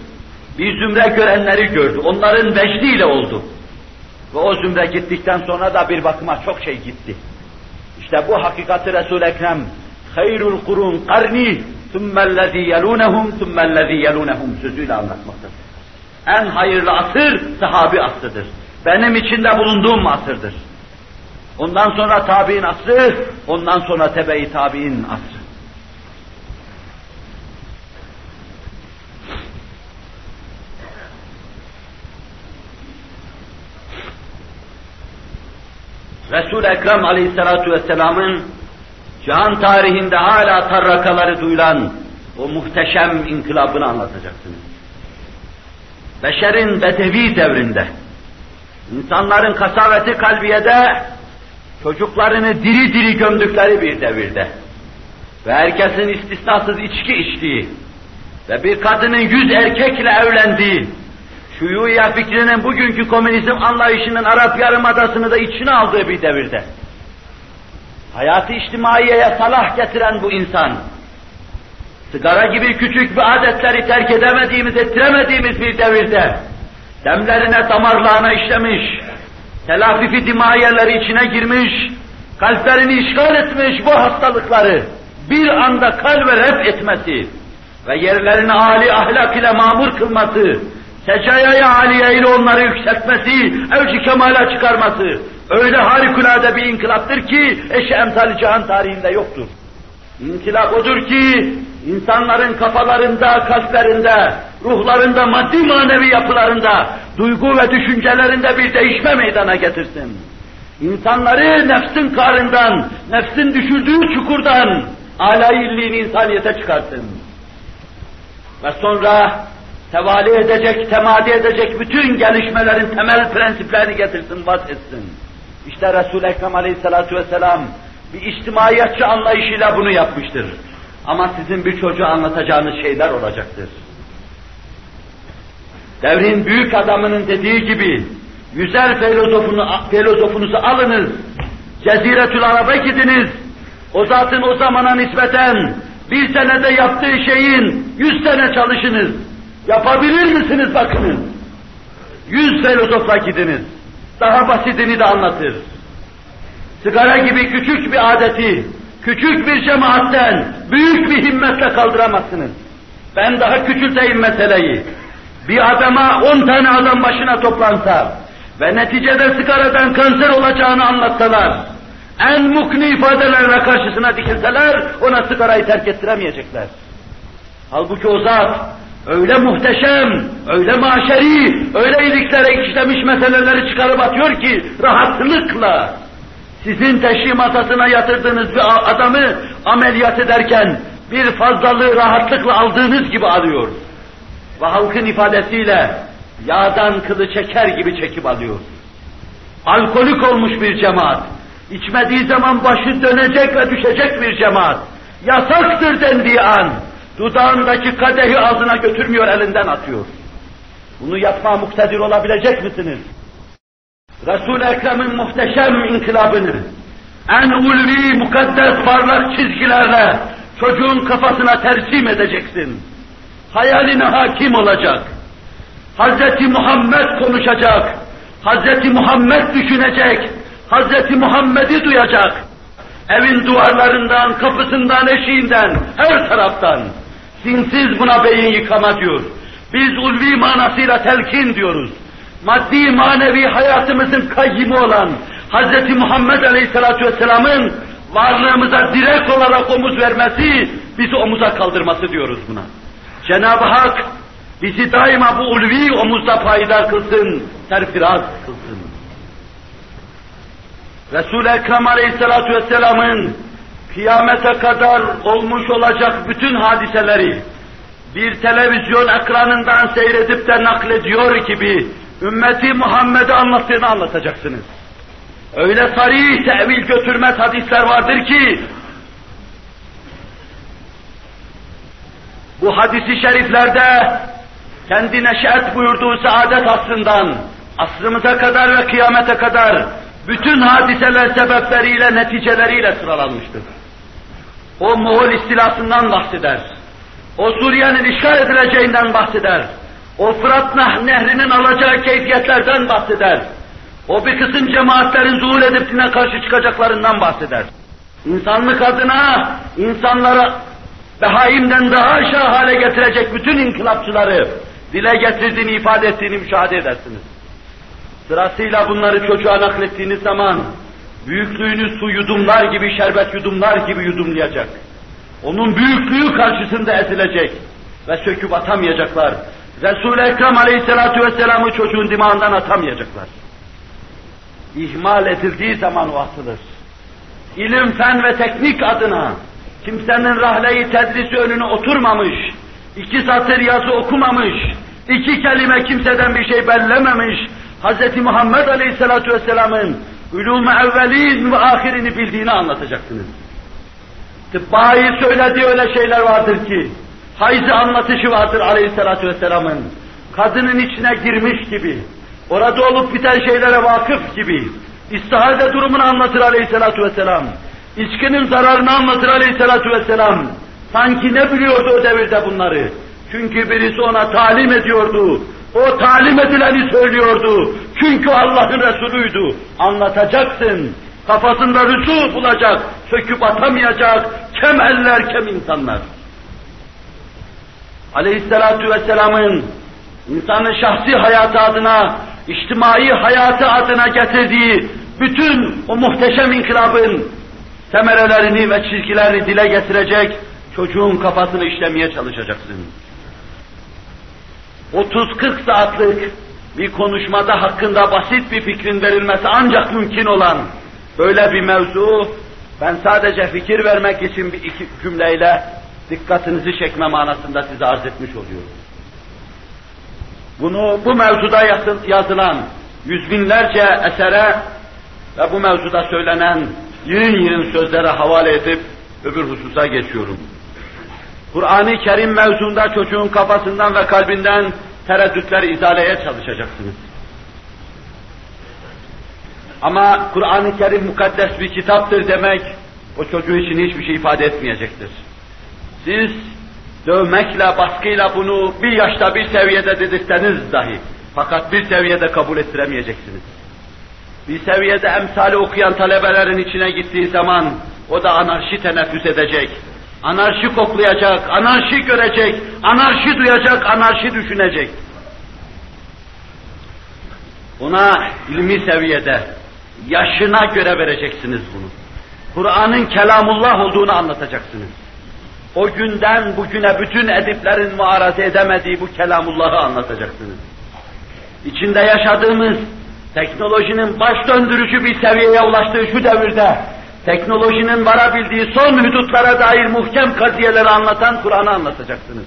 Bir zümre görenleri gördü. Onların vecdiyle oldu. Ve o zümre gittikten sonra da bir bakıma çok şey gitti. İşte bu hakikati Resul-i Ekrem hayrul kurun karni thummellezî yelûnehum thummellezî yelûnehum sözüyle anlatmaktadır. En hayırlı asır sahabi asrıdır. Benim içinde bulunduğum asırdır. Ondan sonra tabi'in asrı, ondan sonra tebe-i tabi'in asrı. Resul-i Ekrem aleyhissalatu vesselamın cihan tarihinde hala tarrakaları duyulan o muhteşem inkılabını anlatacaksınız. Beşerin bedevi devrinde, İnsanların kasaveti kalbiyede çocuklarını diri diri gömdükleri bir devirde ve herkesin istisnasız içki içtiği ve bir kadının yüz erkekle evlendiği, şuyuya fikrinin bugünkü komünizm anlayışının Arap Yarımadası'nı da içine aldığı bir devirde, hayatı içtimaiyeye salah getiren bu insan, sigara gibi küçük bir adetleri terk edemediğimiz, ettiremediğimiz bir devirde, demlerine, damarlarına işlemiş, telafifi dimaiyeleri içine girmiş, kalplerini işgal etmiş bu hastalıkları bir anda kalbe ref etmesi ve yerlerini âli ahlak ile mamur kılması, secayaya aliye ile onları yükseltmesi, evci kemala çıkarması öyle harikulade bir inkılaptır ki eşi emsali cihan tarihinde yoktur. İnkılap odur ki insanların kafalarında, kalplerinde, ruhlarında, maddi manevi yapılarında, duygu ve düşüncelerinde bir değişme meydana getirsin. İnsanları nefsin karından, nefsin düşürdüğü çukurdan, alayilliğini insaniyete çıkartsın. Ve sonra tevali edecek, temadi edecek bütün gelişmelerin temel prensiplerini getirsin, etsin. İşte Resul-i Ekrem aleyhissalatu vesselam bir içtimaiyetçi anlayışıyla bunu yapmıştır. Ama sizin bir çocuğa anlatacağınız şeyler olacaktır. Devrin büyük adamının dediği gibi, yüzer filozofunu, filozofunuzu alınız, Ceziretül Arab'a gidiniz, o zatın o zamana nispeten bir senede yaptığı şeyin yüz sene çalışınız. Yapabilir misiniz bakınız. Yüz filozofla gidiniz. Daha basitini de anlatır. Sigara gibi küçük bir adeti, küçük bir cemaatten büyük bir himmetle kaldıramazsınız. Ben daha küçülteyim meseleyi. Bir adama on tane adam başına toplansa ve neticede sigaradan kanser olacağını anlatsalar, en mukni ifadelerle karşısına dikilseler ona sigarayı terk ettiremeyecekler. Halbuki o zat öyle muhteşem, öyle maşeri, öyle iliklere işlemiş meseleleri çıkarıp atıyor ki rahatlıkla sizin teşhi masasına yatırdığınız bir adamı ameliyat ederken bir fazlalığı rahatlıkla aldığınız gibi alıyor. Ve halkın ifadesiyle yağdan kılı çeker gibi çekip alıyor. Alkolik olmuş bir cemaat, içmediği zaman başı dönecek ve düşecek bir cemaat, yasaktır dendiği an, dudağındaki kadehi ağzına götürmüyor, elinden atıyor. Bunu yapma muktedir olabilecek misiniz? Resul-i Ekrem'in muhteşem inkılabını, en ulvi, mukaddes, parlak çizgilerle çocuğun kafasına tersim edeceksin. Hayaline hakim olacak. Hz. Muhammed konuşacak. Hz. Muhammed düşünecek. Hz. Muhammed'i duyacak. Evin duvarlarından, kapısından, eşiğinden, her taraftan. Sinsiz buna beyin yıkama diyor. Biz ulvi manasıyla telkin diyoruz. Maddi manevi hayatımızın kayyimi olan Hz. Muhammed Aleyhisselatü Vesselam'ın varlığımıza direkt olarak omuz vermesi, bizi omuza kaldırması diyoruz buna. Cenab-ı Hak bizi daima bu ulvi omuzda payidar kılsın, serfiraz kılsın. Resul-i Ekrem Aleyhisselatü Vesselam'ın kıyamete kadar olmuş olacak bütün hadiseleri bir televizyon ekranından seyredip de naklediyor gibi ümmeti Muhammed'e anlattığını anlatacaksınız. Öyle sarih tevil götürmez hadisler vardır ki bu hadisi şeriflerde kendi neşet buyurduğu saadet aslından asrımıza kadar ve kıyamete kadar bütün hadiseler sebepleriyle, neticeleriyle sıralanmıştır. O Moğol istilasından bahseder. O Suriye'nin işgal edileceğinden bahseder. O Fırat nehrinin alacağı keyfiyetlerden bahseder. O bir kısım cemaatlerin zuhur edip dine karşı çıkacaklarından bahseder. İnsanlık adına insanlara behaimden daha aşağı hale getirecek bütün inkılapçıları dile getirdiğini, ifade ettiğini müşahede edersiniz. Sırasıyla bunları çocuğa naklettiğiniz zaman büyüklüğünü su yudumlar gibi, şerbet yudumlar gibi yudumlayacak. Onun büyüklüğü karşısında ezilecek ve söküp atamayacaklar. Resul-i Ekrem aleyhissalatu vesselam'ı çocuğun dimağından atamayacaklar. İhmal edildiği zaman o atılır. İlim, fen ve teknik adına kimsenin rahleyi tedrisi önüne oturmamış, iki satır yazı okumamış, iki kelime kimseden bir şey bellememiş, Hz. Muhammed Aleyhisselatü Vesselam'ın ulûm-u evvelin ve ahirini bildiğini anlatacaksınız. Tıbbayı söylediği öyle şeyler vardır ki, hayzi anlatışı vardır Aleyhisselatü Vesselam'ın. Kadının içine girmiş gibi, orada olup biten şeylere vakıf gibi, istihade durumunu anlatır Aleyhisselatü Vesselam. İçkinin zararını anlatır Aleyhisselatü Vesselam. Sanki ne biliyordu o devirde bunları? Çünkü birisi ona talim ediyordu. O talim edileni söylüyordu. Çünkü Allah'ın Resulüydü. Anlatacaksın. Kafasında rüsu bulacak, söküp atamayacak, kem eller, kem insanlar. Aleyhisselatu vesselamın insanın şahsi hayatı adına, içtimai hayatı adına getirdiği bütün o muhteşem inkılabın semerelerini ve çizgilerini dile getirecek, çocuğun kafasını işlemeye çalışacaksın. 30-40 saatlik bir konuşmada hakkında basit bir fikrin verilmesi ancak mümkün olan böyle bir mevzu, ben sadece fikir vermek için bir iki cümleyle dikkatinizi çekme manasında size arz etmiş oluyorum. Bunu bu mevzuda yazılan yüz binlerce esere ve bu mevzuda söylenen yığın yığın sözlere havale edip öbür hususa geçiyorum. Kur'an-ı Kerim mevzunda çocuğun kafasından ve kalbinden tereddütleri izaleye çalışacaksınız. Ama Kur'an-ı Kerim mukaddes bir kitaptır demek, o çocuğu için hiçbir şey ifade etmeyecektir. Siz dövmekle, baskıyla bunu bir yaşta bir seviyede dedirseniz dahi, fakat bir seviyede kabul ettiremeyeceksiniz. Bir seviyede emsali okuyan talebelerin içine gittiği zaman, o da anarşi teneffüs edecek, anarşi koklayacak, anarşi görecek, anarşi duyacak, anarşi düşünecek. Ona ilmi seviyede, yaşına göre vereceksiniz bunu. Kur'an'ın kelamullah olduğunu anlatacaksınız. O günden bugüne bütün ediplerin muaraze edemediği bu kelamullahı anlatacaksınız. İçinde yaşadığımız teknolojinin baş döndürücü bir seviyeye ulaştığı şu devirde teknolojinin varabildiği son hudutlara dair muhkem kaziyeleri anlatan Kur'an'ı anlatacaksınız.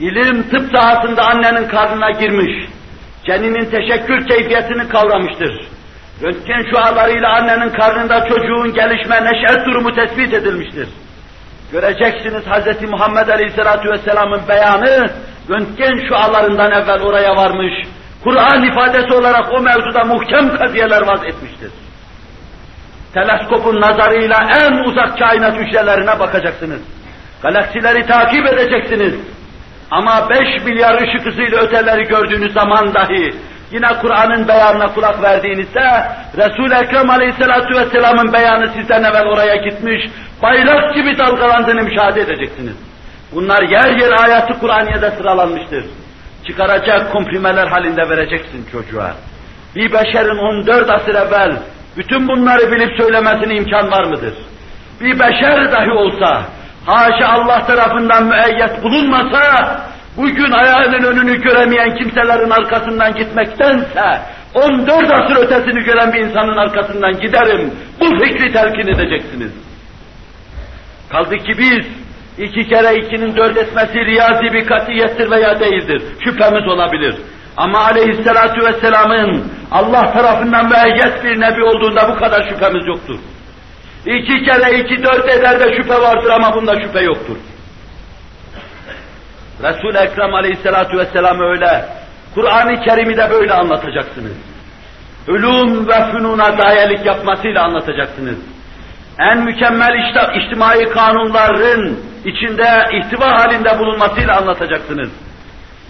İlim tıp sahasında annenin karnına girmiş, ceninin teşekkür keyfiyetini kavramıştır. Röntgen şualarıyla annenin karnında çocuğun gelişme, neşet durumu tespit edilmiştir. Göreceksiniz Hz. Muhammed Aleyhisselatü Vesselam'ın beyanı, röntgen şualarından evvel oraya varmış, Kur'an ifadesi olarak o mevzuda muhkem kaziyeler vaz etmiştir. Teleskopun nazarıyla en uzak kainat hücrelerine bakacaksınız. Galaksileri takip edeceksiniz. Ama beş milyar ışık hızıyla öteleri gördüğünüz zaman dahi yine Kur'an'ın beyanına kulak verdiğinizde Resul-i Ekrem Aleyhisselatü Vesselam'ın beyanı sizden evvel oraya gitmiş, bayrak gibi dalgalandığını müşahede edeceksiniz. Bunlar yer yer ayatı Kur'aniye'de sıralanmıştır. Çıkaracak komprimeler halinde vereceksin çocuğa. Bir beşerin 14 asır evvel bütün bunları bilip söylemesine imkan var mıdır? Bir beşer dahi olsa, haşa Allah tarafından müeyyet bulunmasa, bugün ayağının önünü göremeyen kimselerin arkasından gitmektense, 14 asır ötesini gören bir insanın arkasından giderim, bu fikri telkin edeceksiniz. Kaldı ki biz, iki kere ikinin dört etmesi riyazi bir katiyettir veya değildir, şüphemiz olabilir. Ama aleyhissalatu vesselamın Allah tarafından müeyyet bir nebi olduğunda bu kadar şüphemiz yoktur. İki kere iki dört eder de şüphe vardır ama bunda şüphe yoktur. Resul-i Ekrem aleyhissalatu vesselam öyle. Kur'an-ı Kerim'i de böyle anlatacaksınız. Ölüm ve fünuna dayelik yapmasıyla anlatacaksınız. En mükemmel içtimai kanunların içinde ihtiva halinde bulunmasıyla anlatacaksınız.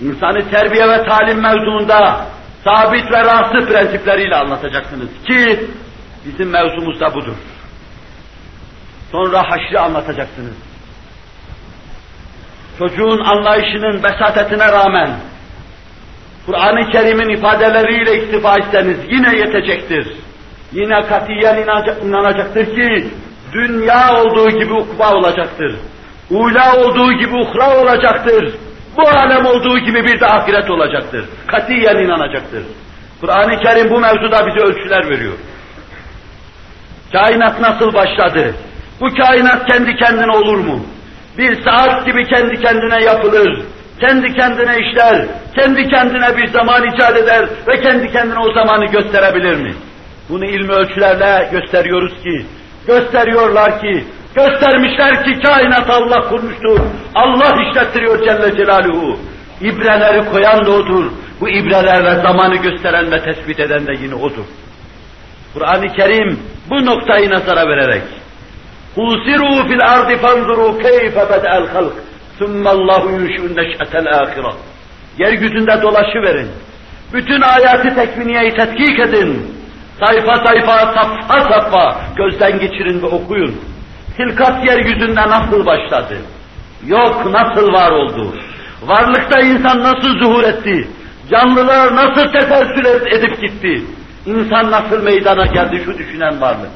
İnsanı terbiye ve talim mevzuunda sabit ve rasih prensipleriyle anlatacaksınız ki bizim mevzumuz da budur. Sonra haşrı anlatacaksınız. Çocuğun anlayışının besatetine rağmen Kur'an-ı Kerim'in ifadeleriyle iktifa etseniz yine yetecektir. Yine katiyen inanacaktır ki dünya olduğu gibi ukba olacaktır. Ula olduğu gibi ukra olacaktır. Bu alem olduğu gibi bir de ahiret olacaktır. Katiyen inanacaktır. Kur'an-ı Kerim bu mevzuda bize ölçüler veriyor. Kainat nasıl başladı? Bu kainat kendi kendine olur mu? Bir saat gibi kendi kendine yapılır. kendi kendine işler, kendi kendine bir zaman icat eder ve kendi kendine o zamanı gösterebilir mi? Bunu ilmi ölçülerle gösteriyoruz ki, gösteriyorlar ki, göstermişler ki kainat Allah kurmuştur. Allah işlettiriyor Celle Celaluhu. İbreleri koyan da odur. Bu ibrelerle zamanı gösteren ve tespit eden de yine odur. Kur'an-ı Kerim bu noktayı nazara vererek "Kusiru fil ardi fanzuru keyfe beda'el halk thumma Allahu yunshi'un neş'atel ahire." Yeryüzünde dolaşı verin. Bütün ayatı tekviniyeyi tetkik edin. Sayfa sayfa, safha safha gözden geçirin ve okuyun. Hilkat yeryüzünde nasıl başladı? Yok nasıl var oldu? Varlıkta insan nasıl zuhur etti? Canlılar nasıl tefessül edip gitti? İnsan nasıl meydana geldi şu düşünen varlık?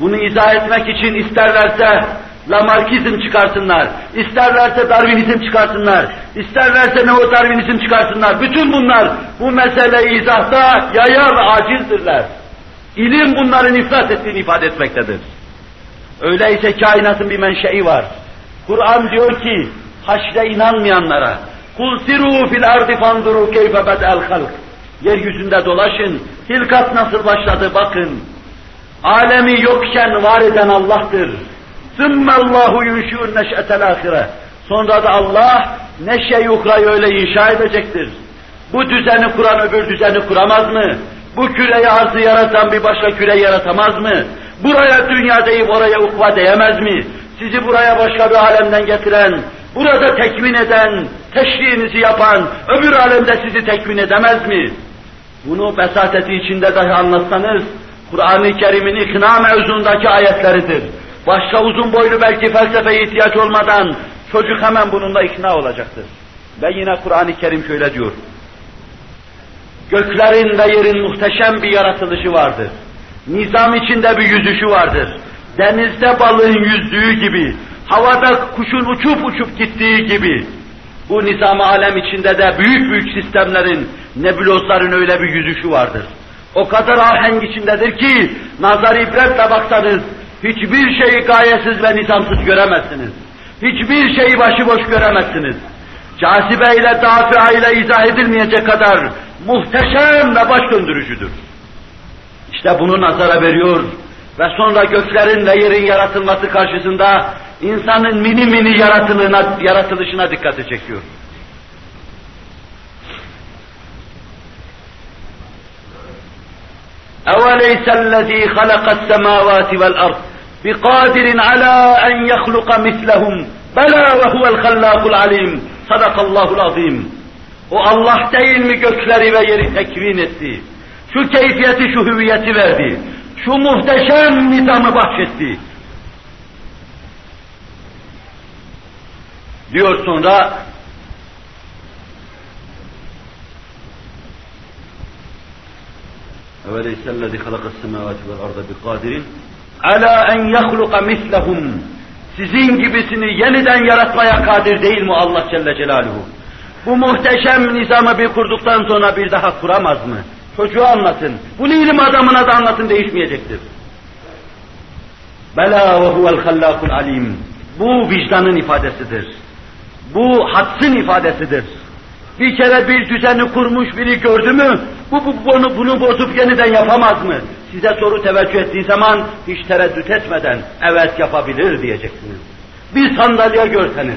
Bunu izah etmek için isterlerse Lamarkizm çıkarsınlar, isterlerse Darwinizm çıkarsınlar, isterlerse Neo-Darwinizm çıkarsınlar. Bütün bunlar bu mesele izahta yaya ve acizdirler. İlim bunların iflas ettiğini ifade etmektedir. Öyleyse kainatın bir menşei var. Kur'an diyor ki, haşre inanmayanlara, kul siru fil ardi fanduru keyfe bed'el halk. Yeryüzünde dolaşın, hilkat nasıl başladı bakın. Alemi yokken var eden Allah'tır. ثُمَّ اللّٰهُ يُنْشِعُ النَّشْأَةَ الْآخِرَةِ Sonra da Allah neşe yukrayı öyle inşa edecektir. Bu düzeni kuran öbür düzeni kuramaz mı? Bu küreyi arzı yaratan bir başka küre yaratamaz mı? Buraya dünya deyip oraya ukva diyemez mi? Sizi buraya başka bir alemden getiren, burada tekvin eden, teşriğinizi yapan, öbür alemde sizi tekvin edemez mi? Bunu besateti içinde dahi anlatsanız, Kur'an-ı Kerim'in ikna mevzundaki ayetleridir. Başka uzun boylu belki felsefeye ihtiyaç olmadan çocuk hemen bununla ikna olacaktır. Ve yine Kur'an-ı Kerim şöyle diyor. Göklerin ve yerin muhteşem bir yaratılışı vardır. Nizam içinde bir yüzüşü vardır. Denizde balığın yüzdüğü gibi, havada kuşun uçup uçup gittiği gibi, bu nizam alem içinde de büyük büyük sistemlerin, nebulozların öyle bir yüzüşü vardır. O kadar ahenk içindedir ki, nazar ibretle baksanız, hiçbir şeyi gayesiz ve nizamsız göremezsiniz. Hiçbir şeyi başıboş göremezsiniz. Cazibe ile, dafia ile izah edilmeyecek kadar muhteşem ve baş döndürücüdür. İşte bunu nazara veriyor ve sonra göklerin ve yerin yaratılması karşısında insanın mini mini yaratılığına, yaratılışına dikkati çekiyor. أوليس الذي خلق السماوات والأرض بقادر على أن يخلق مثلهم بلى وهو الخلاق العليم صدق الله العظيم O Allah değil mi gökleri ve yeri tekvin etti? Şu keyfiyeti, şu hüviyeti verdi. Şu muhteşem nizamı bahşetti. Diyor sonra أوليس الذي خلق السماوات والأرض بقادر Ala en yahluka mislehum. Sizin gibisini yeniden yaratmaya kadir değil mi Allah Celle Celaluhu? Bu muhteşem nizamı bir kurduktan sonra bir daha kuramaz mı? Çocuğu anlatın. Bunu ilim adamına da anlatın değişmeyecektir. Bela ve huvel hallakul alim. Bu vicdanın ifadesidir. Bu hadsın ifadesidir. Bir kere bir düzeni kurmuş biri gördü mü, bu, bu bunu, bunu bozup yeniden yapamaz mı? Size soru teveccüh ettiği zaman hiç tereddüt etmeden evet yapabilir diyeceksiniz. Bir sandalye görseniz,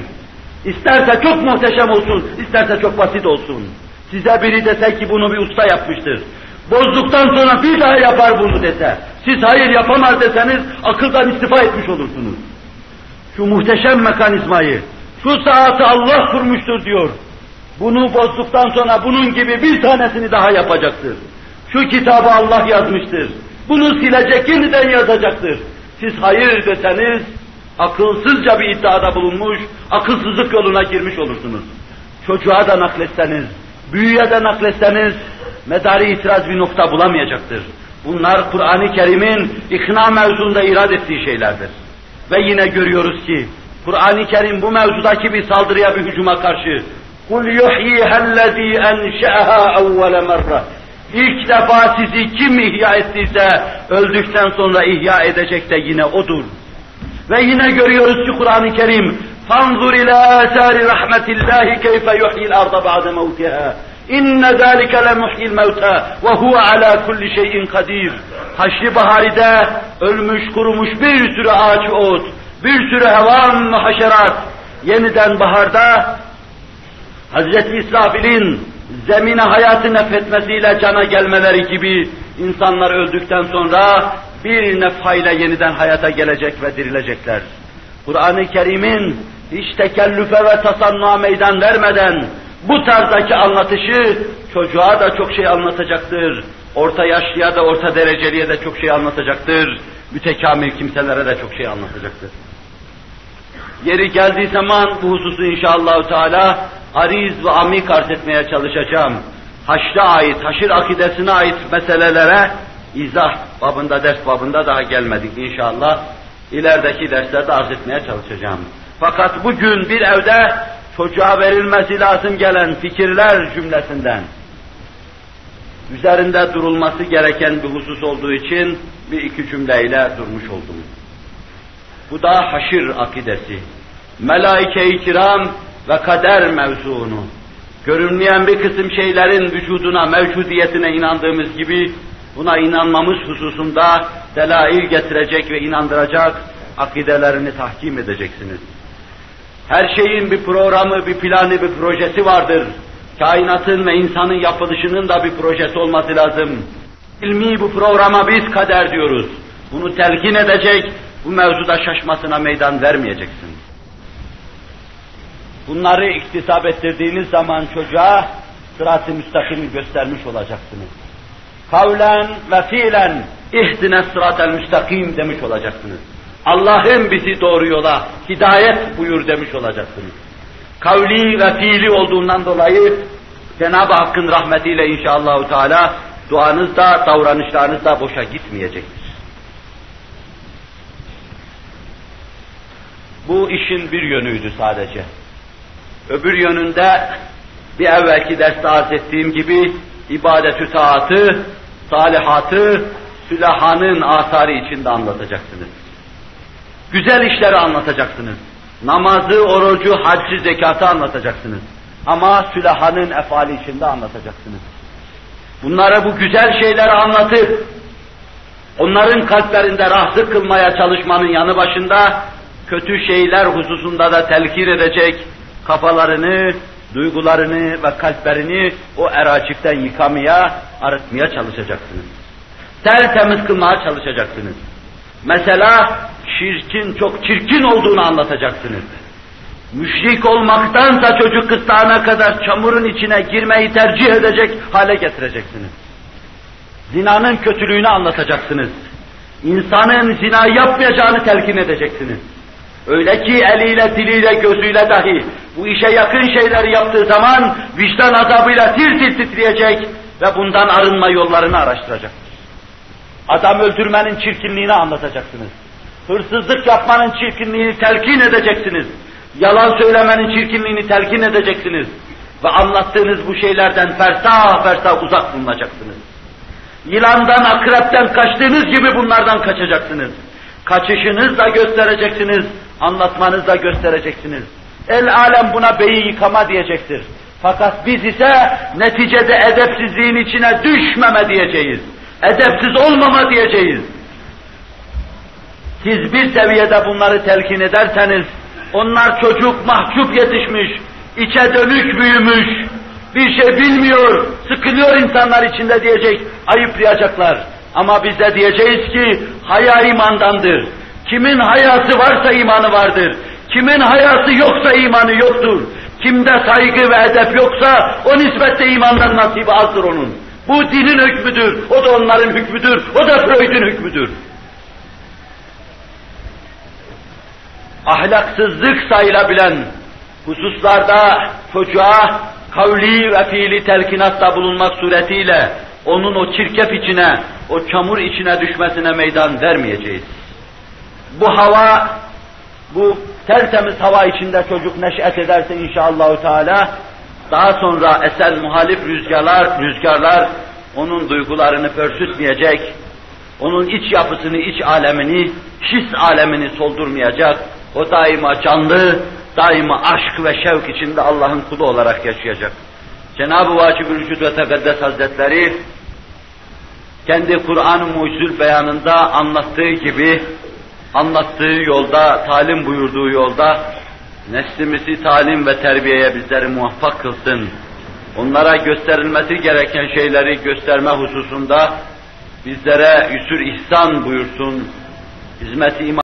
isterse çok muhteşem olsun, isterse çok basit olsun. Size biri dese ki bunu bir usta yapmıştır. Bozduktan sonra bir daha yapar bunu dese, siz hayır yapamaz deseniz akıldan istifa etmiş olursunuz. Şu muhteşem mekanizmayı, şu saati Allah kurmuştur diyor. Bunu bozduktan sonra bunun gibi bir tanesini daha yapacaktır. Şu kitabı Allah yazmıştır. Bunu silecek, yeniden yazacaktır. Siz hayır deseniz, akılsızca bir iddiada bulunmuş, akılsızlık yoluna girmiş olursunuz. Çocuğa da nakletseniz, büyüye de nakletseniz, medari itiraz bir nokta bulamayacaktır. Bunlar Kur'an-ı Kerim'in ikna mevzunda irad ettiği şeylerdir. Ve yine görüyoruz ki, Kur'an-ı Kerim bu mevzudaki bir saldırıya, bir hücuma karşı قُلْ يُحْيِيهَا الَّذ۪ي اَنْشَأَهَا اَوَّلَ مَرَّةٍ İlk defa sizi kim ihya ettiyse öldükten sonra ihya edecek de yine odur. Ve yine görüyoruz ki Kur'an-ı Kerim فانظر إلى آثار رحمة الله كيف يحيي الأرض بعد موتها إن ذلك لمحيي الموتى وهو على كل şeyin kadir. Haşri Bahari'de ölmüş kurumuş bir sürü ağaç ot, bir sürü hevan haşerat, yeniden baharda Hazreti İsrafil'in zemine hayatı nefretmesiyle cana gelmeleri gibi insanlar öldükten sonra bir nefhayla yeniden hayata gelecek ve dirilecekler. Kur'an-ı Kerim'in hiç tekellüfe ve tasannuğa meydan vermeden bu tarzdaki anlatışı çocuğa da çok şey anlatacaktır. Orta yaşlıya da orta dereceliye de çok şey anlatacaktır. Mütekamil kimselere de çok şey anlatacaktır. Yeri geldiği zaman bu hususu inşallah Teala ariz ve amik arz etmeye çalışacağım. Haşra ait, haşir akidesine ait meselelere izah babında, ders babında daha gelmedik inşallah. İlerideki derslerde arz etmeye çalışacağım. Fakat bugün bir evde çocuğa verilmesi lazım gelen fikirler cümlesinden üzerinde durulması gereken bir husus olduğu için bir iki cümleyle durmuş oldum. Bu da haşir akidesi. Melaike-i kiram ve kader mevzuunu, görünmeyen bir kısım şeylerin vücuduna, mevcudiyetine inandığımız gibi, buna inanmamız hususunda delail getirecek ve inandıracak akidelerini tahkim edeceksiniz. Her şeyin bir programı, bir planı, bir projesi vardır. Kainatın ve insanın yapılışının da bir projesi olması lazım. İlmi bu programa biz kader diyoruz. Bunu telkin edecek, bu mevzuda şaşmasına meydan vermeyeceksin. Bunları iktisap ettirdiğiniz zaman çocuğa sırat-ı müstakimi göstermiş olacaksınız. Kavlen ve fiilen ihdine sırat-el müstakim demiş olacaksınız. Allah'ın bizi doğru yola hidayet buyur demiş olacaksınız. Kavli ve fiili olduğundan dolayı Cenab-ı Hakk'ın rahmetiyle inşallah Teala duanız da davranışlarınız da boşa gitmeyecektir. Bu işin bir yönüydü sadece. Öbür yönünde bir evvelki derste arz ettiğim gibi ibadetü taatı, salihatı, sülahanın asarı içinde anlatacaksınız. Güzel işleri anlatacaksınız. Namazı, orucu, haccı, zekatı anlatacaksınız. Ama sülahanın efali içinde anlatacaksınız. Bunlara bu güzel şeyleri anlatıp, onların kalplerinde rahatsız kılmaya çalışmanın yanı başında, kötü şeyler hususunda da telkin edecek, kafalarını, duygularını ve kalplerini o eracikten yıkamaya, arıtmaya çalışacaksınız. Tertemiz kılmaya çalışacaksınız. Mesela şirkin çok çirkin olduğunu anlatacaksınız. Müşrik olmaktansa çocuk kıstağına kadar çamurun içine girmeyi tercih edecek hale getireceksiniz. Zinanın kötülüğünü anlatacaksınız. İnsanın zina yapmayacağını telkin edeceksiniz. Öyle ki eliyle, diliyle, gözüyle dahi bu işe yakın şeyleri yaptığı zaman vicdan azabıyla tir tir titreyecek ve bundan arınma yollarını araştıracaktır. Adam öldürmenin çirkinliğini anlatacaksınız. Hırsızlık yapmanın çirkinliğini telkin edeceksiniz. Yalan söylemenin çirkinliğini telkin edeceksiniz. Ve anlattığınız bu şeylerden fersah fersah uzak bulunacaksınız. Yılandan, akrepten kaçtığınız gibi bunlardan kaçacaksınız. Kaçışınızla göstereceksiniz, anlatmanızla göstereceksiniz. El alem buna beyi yıkama diyecektir. Fakat biz ise neticede edepsizliğin içine düşmeme diyeceğiz. Edepsiz olmama diyeceğiz. Siz bir seviyede bunları telkin ederseniz, onlar çocuk mahcup yetişmiş, içe dönük büyümüş, bir şey bilmiyor, sıkılıyor insanlar içinde diyecek, ayıplayacaklar. Ama biz de diyeceğiz ki, haya imandandır. Kimin hayası varsa imanı vardır. Kimin hayası yoksa imanı yoktur. Kimde saygı ve edep yoksa o nispette imandan nasibi azdır onun. Bu dinin hükmüdür, o da onların hükmüdür, o da Freud'un hükmüdür. Ahlaksızlık sayılabilen hususlarda çocuğa kavli ve fiili telkinatta bulunmak suretiyle onun o çirkef içine, o çamur içine düşmesine meydan vermeyeceğiz. Bu hava, bu tertemiz hava içinde çocuk neşet ederse inşallah Teala daha sonra esen muhalif rüzgarlar, rüzgarlar onun duygularını pörsütmeyecek, onun iç yapısını, iç alemini, his alemini soldurmayacak, o daima canlı, daima aşk ve şevk içinde Allah'ın kulu olarak yaşayacak. Cenab-ı Vacib-ül Vücud ve Tekaddes Hazretleri kendi Kur'an-ı Mucizül beyanında anlattığı gibi anlattığı yolda, talim buyurduğu yolda neslimizi talim ve terbiyeye bizleri muvaffak kılsın. Onlara gösterilmesi gereken şeyleri gösterme hususunda bizlere yüsür ihsan buyursun. Hizmeti